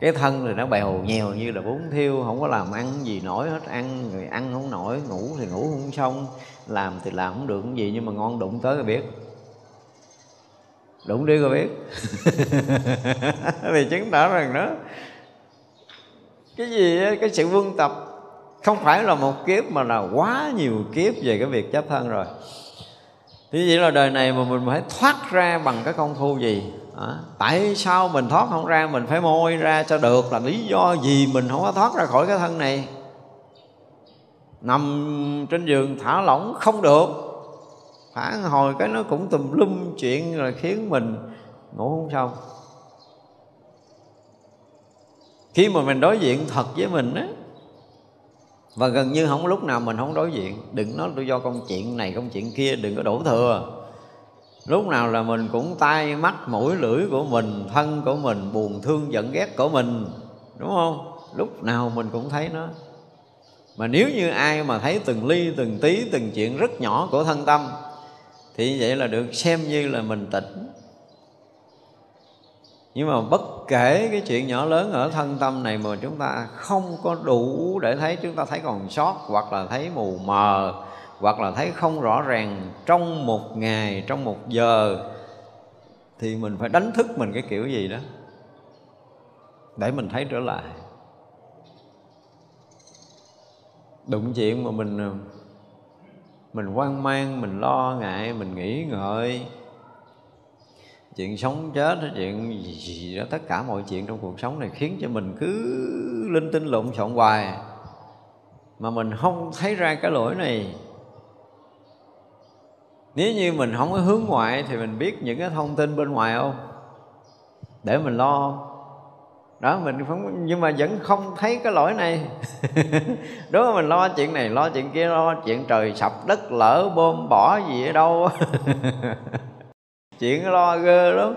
Cái thân thì nó bèo nhèo như là bún thiêu, không có làm ăn gì nổi hết. Ăn người ăn không nổi, ngủ thì ngủ không xong, làm thì làm không được cái gì, nhưng mà ngon đụng tới là biết đụng đi có biết. Thì chứng tỏ rằng đó. Cái gì đó, cái sự vương tập không phải là một kiếp mà là quá nhiều kiếp về cái việc chấp thân rồi. Thì vậy là đời này mà mình phải thoát ra bằng cái công phu gì? À, tại sao mình thoát không ra mình phải môi ra cho được? Là lý do gì mình không có thoát ra khỏi cái thân này? Nằm trên giường thả lỏng không được phản hồi cái nó cũng tùm lum chuyện là khiến mình ngủ không xong. Khi mà mình đối diện thật với mình á, và gần như không lúc nào mình không đối diện, đừng nói tôi do công chuyện này, công chuyện kia, đừng có đổ thừa. Lúc nào là mình cũng tay, mắt, mũi, lưỡi của mình, thân của mình, buồn, thương, giận, ghét của mình, đúng không? Lúc nào mình cũng thấy nó. Mà nếu như ai mà thấy từng ly, từng tí, từng chuyện rất nhỏ của thân tâm thì vậy là được xem như là mình tỉnh. Nhưng mà bất kể cái chuyện nhỏ lớn ở thân tâm này mà chúng ta không có đủ để thấy, chúng ta thấy còn sót, hoặc là thấy mù mờ, hoặc là thấy không rõ ràng trong một ngày, trong một giờ, thì mình phải đánh thức mình cái kiểu gì đó để mình thấy trở lại. Đụng chuyện mà mình mình hoang mang, mình lo ngại, mình nghĩ ngợi. Chuyện sống chết, chuyện gì đó, tất cả mọi chuyện trong cuộc sống này khiến cho mình cứ linh tinh lộn xộn hoài. Mà mình không thấy ra cái lỗi này. Nếu như mình không có hướng ngoại thì mình biết những cái thông tin bên ngoài không? Để mình lo đó mình không nhưng mà vẫn không thấy cái lỗi này. Đúng không? Mình lo chuyện này lo chuyện kia lo chuyện trời sập đất lỡ bom bỏ gì ở đâu. Chuyện lo ghê lắm.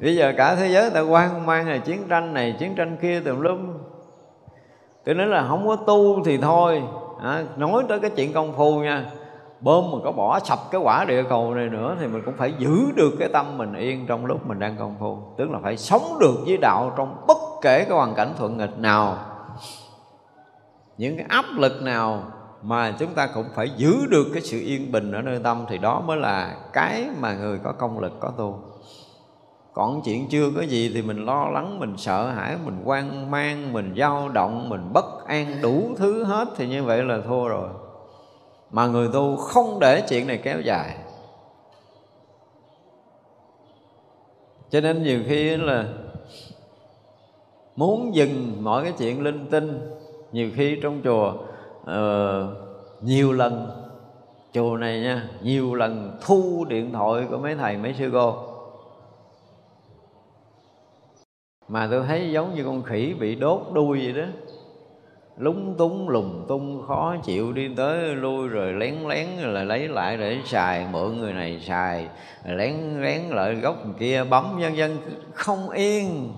Bây giờ cả thế giới ta quan mang là chiến tranh này chiến tranh kia tùm lum. Tôi nói là không có tu thì thôi. À, nói tới cái chuyện công phu nha bơm mà có bỏ sập cái quả địa cầu này nữa thì mình cũng phải giữ được cái tâm mình yên trong lúc mình đang công phu. Tức là phải sống được với đạo trong bất kể cái hoàn cảnh thuận nghịch nào. Những cái áp lực nào mà chúng ta cũng phải giữ được cái sự yên bình ở nơi tâm thì đó mới là cái mà người có công lực có tu. Còn chuyện chưa có gì thì mình lo lắng, mình sợ hãi, mình quan mang, mình dao động, mình bất an đủ thứ hết thì như vậy là thua rồi mà người tu không để chuyện này kéo dài. Cho nên nhiều khi là muốn dừng mọi cái chuyện linh tinh nhiều khi trong chùa uh, nhiều lần chùa này nha nhiều lần thu điện thoại của mấy thầy mấy sư cô. Mà tôi thấy giống như con khỉ bị đốt đuôi vậy đó lúng túng, lùng tung, khó chịu đi tới lui rồi lén lén là lấy lại để xài. Mượn người này xài rồi lén lén lại gốc kia, bấm nhân dân không yên.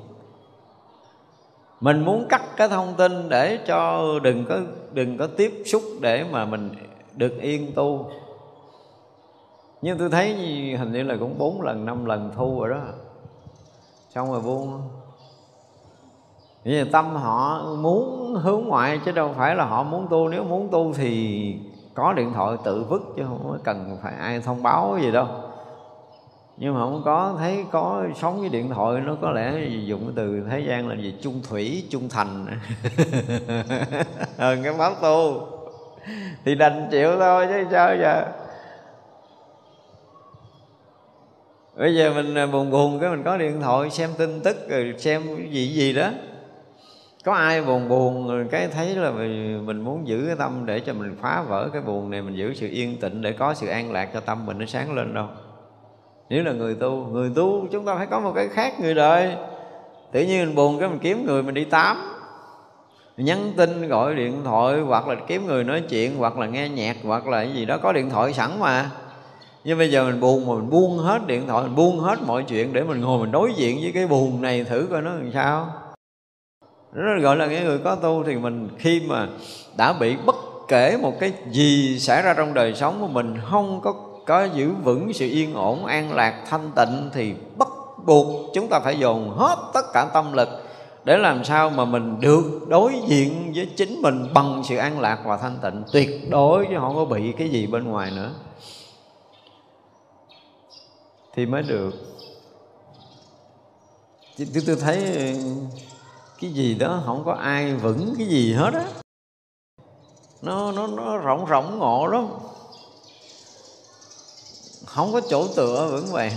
Mình muốn cắt cái thông tin để cho đừng có đừng có tiếp xúc để mà mình được yên tu. Nhưng tôi thấy hình như là cũng bốn lần, năm lần thu rồi đó. Xong rồi buông vì tâm họ muốn hướng ngoại chứ đâu phải là họ muốn tu. Nếu muốn tu thì có điện thoại tự vứt chứ không cần phải ai thông báo gì đâu. Nhưng mà không có, thấy có sống với điện thoại nó có lẽ dùng từ thế gian là gì? Chung thủy, chung thành. Hơn ừ, cái báo tu. Thì đành chịu thôi chứ sao giờ? Bây giờ mình à, buồn buồn cái mình có điện thoại, xem tin tức, rồi xem cái gì gì đó có ai buồn buồn cái thấy là mình muốn giữ cái tâm để cho mình phá vỡ cái buồn này, mình giữ sự yên tĩnh để có sự an lạc cho tâm mình nó sáng lên đâu? Nếu là người tu người tu chúng ta phải có một cái khác người đời. Tự nhiên mình buồn cái mình kiếm người mình đi tám. Nhắn tin, gọi điện thoại, hoặc là kiếm người nói chuyện, hoặc là nghe nhạc, hoặc là cái gì đó, có điện thoại sẵn mà. Nhưng bây giờ mình buồn mà mình buông hết điện thoại, mình buông hết mọi chuyện để mình ngồi mình đối diện với cái buồn này thử coi nó làm sao nó gọi là những người có tu thì mình khi mà đã bị bất kể một cái gì xảy ra trong đời sống của mình không có có giữ vững sự yên ổn an lạc thanh tịnh thì bắt buộc chúng ta phải dồn hết tất cả tâm lực để làm sao mà mình được đối diện với chính mình bằng sự an lạc và thanh tịnh. Tuyệt đối chứ không có bị cái gì bên ngoài nữa. Thì mới được. Tôi, tôi thấy cái gì đó không có ai vững cái gì hết á. Nó nó nó rộng rộng ngộ lắm. Không có chỗ tựa vững vàng.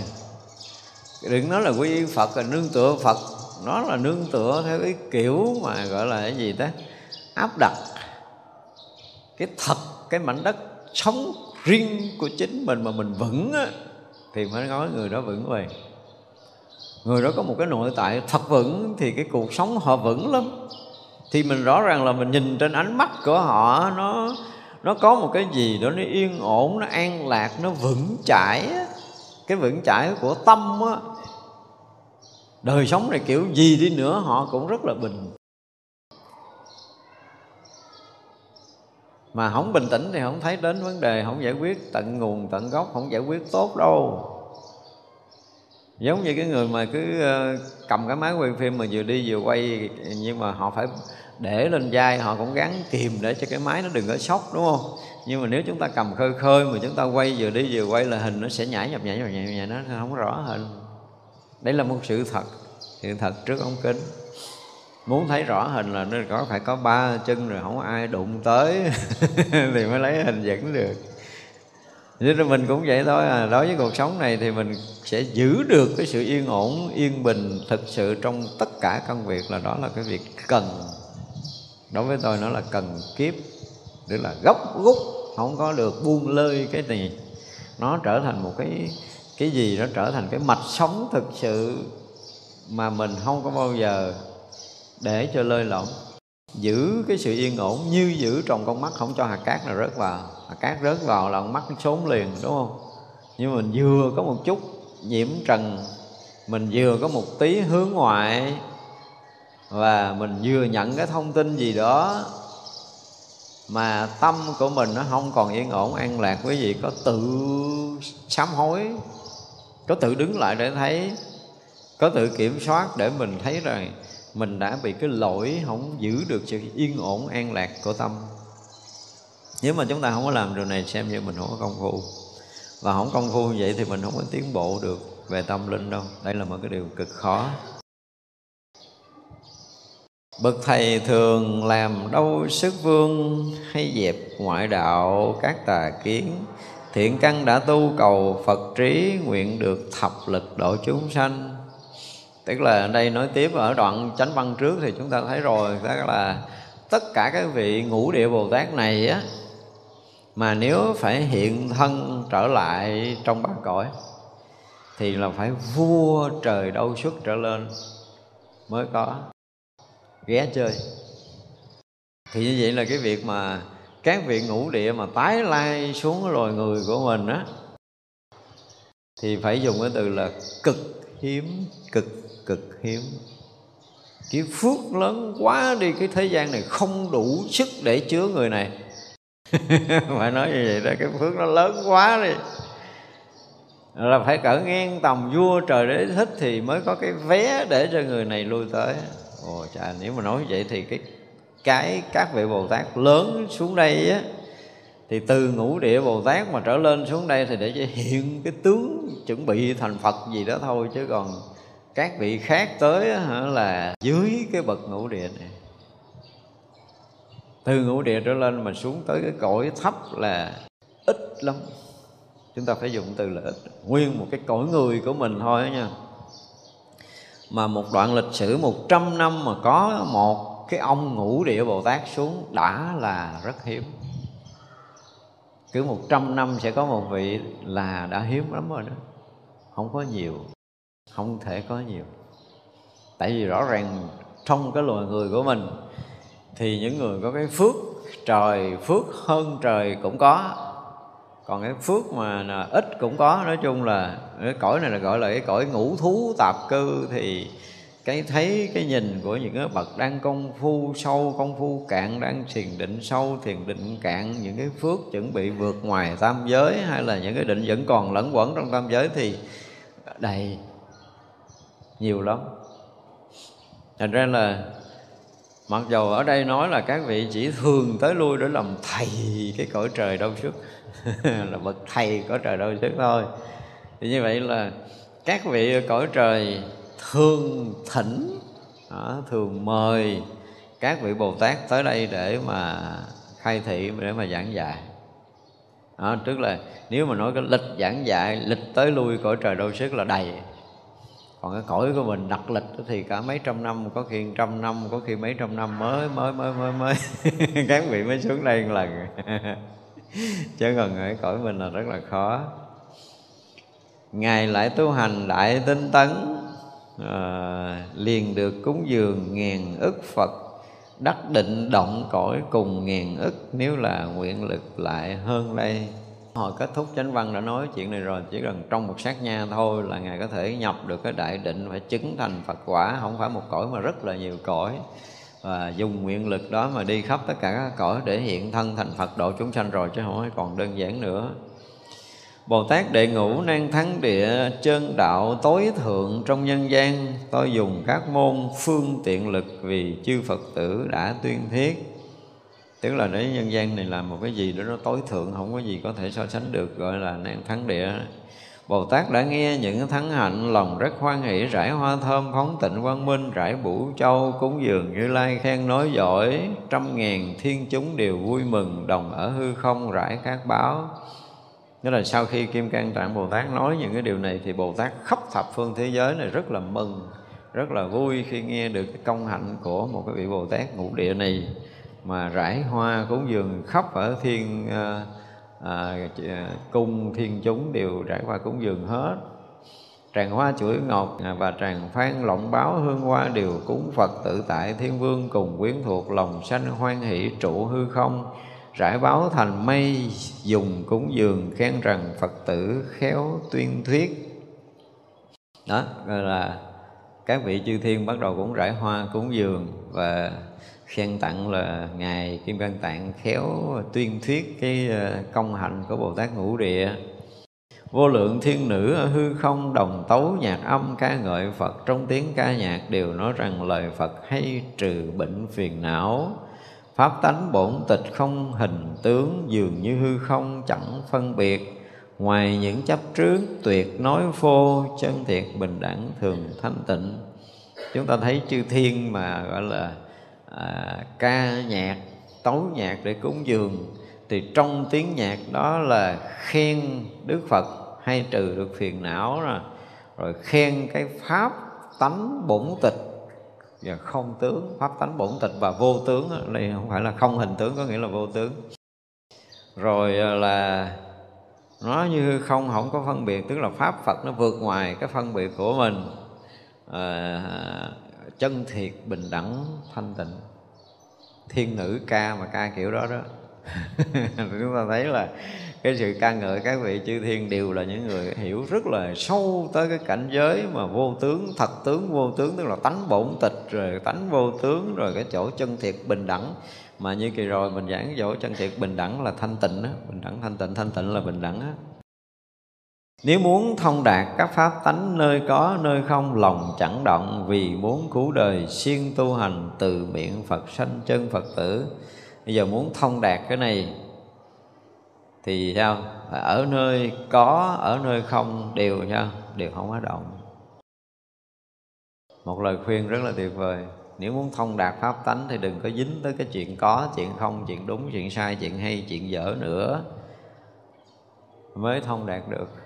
Đừng nói là quy y phật là nương tựa phật. Nó là nương tựa theo cái kiểu mà gọi là cái gì đó áp đặt cái thật cái mảnh đất sống riêng của chính mình mà mình vững á, thì mới nói người đó vững vàng người đó có một cái nội tại thật vững thì cái cuộc sống họ vững lắm. Thì mình rõ ràng là mình nhìn trên ánh mắt của họ, nó nó có một cái gì đó nó yên ổn, nó an lạc, nó vững chãi cái vững chãi của tâm á. Đời sống này kiểu gì đi nữa họ cũng rất là bình. Mà không bình tĩnh thì không thấy đến vấn đề, không giải quyết tận nguồn, tận gốc, không giải quyết tốt đâu giống như cái người mà cứ ờ, cầm cái máy quay phim mà vừa đi vừa quay nhưng mà họ phải để lên vai họ cũng gắn kìm để cho cái máy nó đừng có sốc đúng không? Nhưng mà nếu chúng ta cầm khơi khơi mà chúng ta quay vừa đi vừa quay là hình nó sẽ nhảy nhập nhảy nhập nhảy, nhảy nó không rõ hình. Đấy là một sự thật sự thật trước ống kính. Muốn thấy rõ hình là nó có phải có ba chân rồi không ai đụng tới thì mới lấy hình dẫn được nên là mình cũng vậy thôi à. Đối với cuộc sống này thì mình sẽ giữ được cái sự yên ổn, yên bình thực sự trong tất cả công việc là đó là cái việc cần. Đối với tôi nó là cần kiếp, tức là gốc rút, không có được buông lơi cái này. Nó trở thành một cái cái gì? Nó trở thành cái mạch sống thực sự mà mình không có bao giờ để cho lơi lỏng giữ cái sự yên ổn như giữ trong con mắt, không cho hạt cát nào rớt vào. Hạt cát rớt vào là con mắt nó trốn liền, đúng không? Nhưng mình vừa có một chút nhiễm trần, mình vừa có một tí hướng ngoại, và mình vừa nhận cái thông tin gì đó mà tâm của mình nó không còn yên ổn, an lạc, quý vị có tự sám hối, có tự đứng lại để thấy, có tự kiểm soát để mình thấy rằng mình đã bị cái lỗi không giữ được sự yên ổn, an lạc của tâm. Nếu mà chúng ta không có làm điều này, xem như mình không có công phu. Và không công phu như vậy thì mình không có tiến bộ được về tâm linh đâu. Đây là một cái điều cực khó. Bậc thầy thường làm đâu sức vương hay dẹp ngoại đạo, các tà kiến. Thiện căn đã tu cầu Phật trí, nguyện được thập lực độ chúng sanh. Tức là ở đây nói tiếp ở đoạn chánh văn trước thì chúng ta thấy rồi Đó là tất cả các vị ngũ địa Bồ Tát này á, Mà nếu phải hiện thân trở lại trong ba cõi, Thì là phải vua trời đâu xuất trở lên mới có ghé chơi. Thì như vậy là cái việc mà các vị ngũ địa mà tái lai xuống cái loài người của mình á, thì phải dùng cái từ là cực hiếm, cực cực hiếm. Cái phước lớn quá đi, cái thế gian này không đủ sức để chứa người này. Phải nói như vậy đó, cái phước nó lớn quá đi. Là phải cỡ ngang tầm vua trời đế thích thì mới có cái vé để cho người này lui tới. Ồ, chà, nếu mà nói như vậy thì cái cái các vị bồ tát lớn xuống đây á, thì từ ngũ địa bồ tát mà trở lên xuống đây thì để cho hiện cái tướng chuẩn bị thành phật gì đó thôi, chứ còn các vị khác tới là dưới cái bậc ngũ địa này. Từ ngũ địa trở lên mà xuống tới cái cõi thấp là ít lắm. Chúng ta phải dùng từ là ít. Nguyên một cái cõi người của mình thôi nha. Mà một đoạn lịch sử 100 năm mà có một cái ông ngũ địa Bồ Tát xuống đã là rất hiếm. Cứ 100 năm sẽ có một vị là đã hiếm lắm rồi đó. Không có nhiều không thể có nhiều. Tại vì rõ ràng trong cái loài người của mình thì những người có cái phước, trời phước hơn trời cũng có. Còn cái phước mà ít cũng có, nói chung là cái cõi này là gọi là cái cõi ngũ thú tạp cư, thì cái thấy cái nhìn của những cái bậc đang công phu sâu, công phu cạn, đang thiền định sâu, thiền định cạn, những cái phước chuẩn bị vượt ngoài tam giới hay là những cái định vẫn còn lẫn quẩn trong tam giới thì đầy nhiều lắm. Thành ra là mặc dầu ở đây nói là các vị chỉ thường tới lui để làm thầy cái cõi trời đâu sức là bậc thầy có trời đâu sức thôi. Thì như vậy là các vị cõi trời thường thỉnh thường mời các vị bồ tát tới đây để mà khai thị để mà giảng dạy. Đó, tức là nếu mà nói cái lịch giảng dạy lịch tới lui cõi trời đâu sức là đầy còn cái cõi của mình đặt lịch thì cả mấy trăm năm có khi trăm năm có khi mấy trăm năm mới mới mới mới mới. Các vị mới xuống đây một lần. Chứ còn ở cõi mình là rất là khó. Ngài lại tu hành đại tinh tấn à, liền được cúng dường ngàn ức phật đắc định động cõi cùng ngàn ức nếu là nguyện lực lại hơn đây hồi kết thúc, chánh văn đã nói chuyện này rồi, chỉ cần trong một sát nha thôi là ngài có thể nhập được cái đại định phải chứng thành phật quả, không phải một cõi mà rất là nhiều cõi. Và dùng nguyện lực đó mà đi khắp tất cả các cõi để hiện thân thành phật độ chúng sanh rồi, chứ không còn đơn giản nữa. Bồ Tát đệ ngũ năng thắng địa chân đạo tối thượng trong nhân gian, Tôi dùng các môn phương tiện lực vì chư Phật tử đã tuyên thiết Tức là để nhân gian này làm một cái gì đó nó tối thượng Không có gì có thể so sánh được gọi là năng thắng địa. Bồ Tát đã nghe những thắng hạnh lòng rất hoan hỷ rải hoa thơm phóng tịnh quang minh rải bủ châu cúng dường như lai khen nói giỏi. Trăm ngàn thiên chúng đều vui mừng đồng ở hư không rải các báo. Nghĩa là sau khi Kim Cang Tạng Bồ Tát nói những cái điều này thì Bồ Tát khắp thập phương thế giới này rất là mừng, rất là vui khi nghe được cái công hạnh của một cái vị Bồ Tát ngũ địa này mà rải hoa cúng dường khắp ở thiên à, à, cung thiên chúng đều rải hoa cúng dường hết. Tràng hoa chuỗi ngọc à, và tràng phan lộng báo hương hoa đều cúng Phật tự tại thiên vương cùng quyến thuộc lòng sanh hoan hỷ trụ hư không. Rải báo thành mây dùng cúng dường khen rằng phật tử khéo tuyên thuyết. Đó là các vị chư thiên bắt đầu cũng rải hoa cúng dường và khen tặng là ngài kim cang tạng khéo tuyên thuyết cái ờ, công hạnh của bồ tát ngũ địa. Vô lượng thiên nữ ở hư không, đồng tấu, nhạc âm, ca ngợi phật, trong tiếng ca nhạc đều nói rằng lời phật hay trừ bệnh phiền não. Pháp tánh bổn tịch không hình tướng, Dường như hư không, chẳng phân biệt. Ngoài những chấp trước, tuyệt nói phô, Chân thiệt bình đẳng thường thanh tịnh. Chúng ta thấy chư thiên mà gọi là à, ca nhạc, tấu nhạc để cúng dường. Thì trong tiếng nhạc đó là khen Đức Phật hay trừ được phiền não rồi Rồi khen cái Pháp tánh bổn tịch. Và không tướng pháp tánh bổn tịch và vô tướng đây không phải là không hình tướng có nghĩa là vô tướng. Rồi à, là nó như không không có phân biệt tức là pháp phật nó vượt ngoài cái phân biệt của mình. À, chân thiệt, bình đẳng, thanh tịnh. Thiên nữ ca mà ca kiểu đó đó. Chúng ta thấy là cái sự ca ngợi các vị chư thiên đều là những người hiểu rất là sâu tới cái cảnh giới mà vô tướng, thật tướng, vô tướng, tức là tánh bổn tịch, rồi tánh vô tướng, rồi cái chỗ chân thiệt bình đẳng. Mà như kỳ rồi mình giảng chỗ chân thiệt bình đẳng là thanh tịnh á, bình đẳng, thanh tịnh thanh tịnh là bình đẳng á nếu muốn thông đạt các pháp tánh nơi có, nơi không, lòng chẳng động, vì muốn cứu đời siêng tu hành từ miệng Phật sanh chân Phật tử. Bây giờ muốn thông đạt cái này thì sao? Ở nơi có, ở nơi không đều sao? Đều không có động. Một lời khuyên rất là tuyệt vời. Nếu muốn thông đạt pháp tánh thì đừng có dính tới cái chuyện có, chuyện không, chuyện đúng, chuyện sai, chuyện hay, chuyện dở nữa. Mới thông đạt được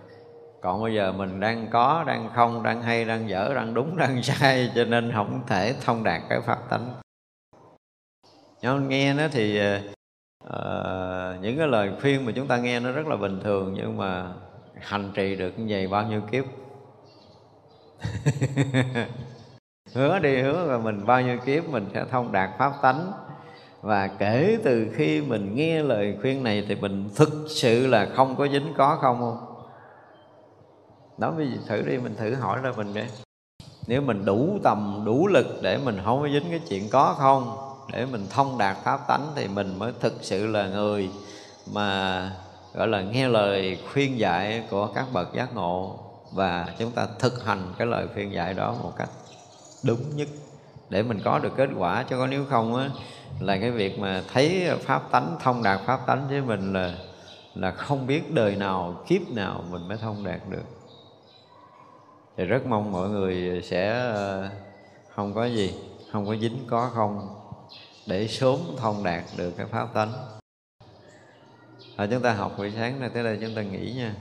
còn bây giờ mình đang có đang không đang hay đang dở đang đúng đang sai cho nên không thể thông đạt cái pháp tánh. Nhưng nghe nó thì uh, những cái lời khuyên mà chúng ta nghe nó rất là bình thường nhưng mà hành trì được như vậy bao nhiêu kiếp? Hứa đi hứa là mình bao nhiêu kiếp mình sẽ thông đạt pháp tánh. Và kể từ khi mình nghe lời khuyên này thì mình thực sự là không có dính có không không? Đó bây giờ thử đi, mình thử hỏi ra mình đi. Nếu mình đủ tầm, đủ lực để mình không có dính cái chuyện có không, để mình thông đạt pháp tánh thì mình mới thực sự là người mà, gọi là, nghe lời khuyên dạy của các bậc giác ngộ và chúng ta thực hành cái lời khuyên dạy đó một cách đúng nhất để mình có được kết quả. Chứ có nếu không á, là cái việc mà thấy pháp tánh, thông đạt pháp tánh với mình là là không biết đời nào, kiếp nào mình mới thông đạt được thì rất mong mọi người sẽ ờ, không có gì không có dính có không để sớm thông đạt được cái pháp tánh. À, chúng ta học buổi sáng này tới đây chúng ta nghỉ nha.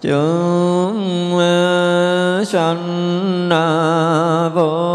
Chúng ờ, sanh vô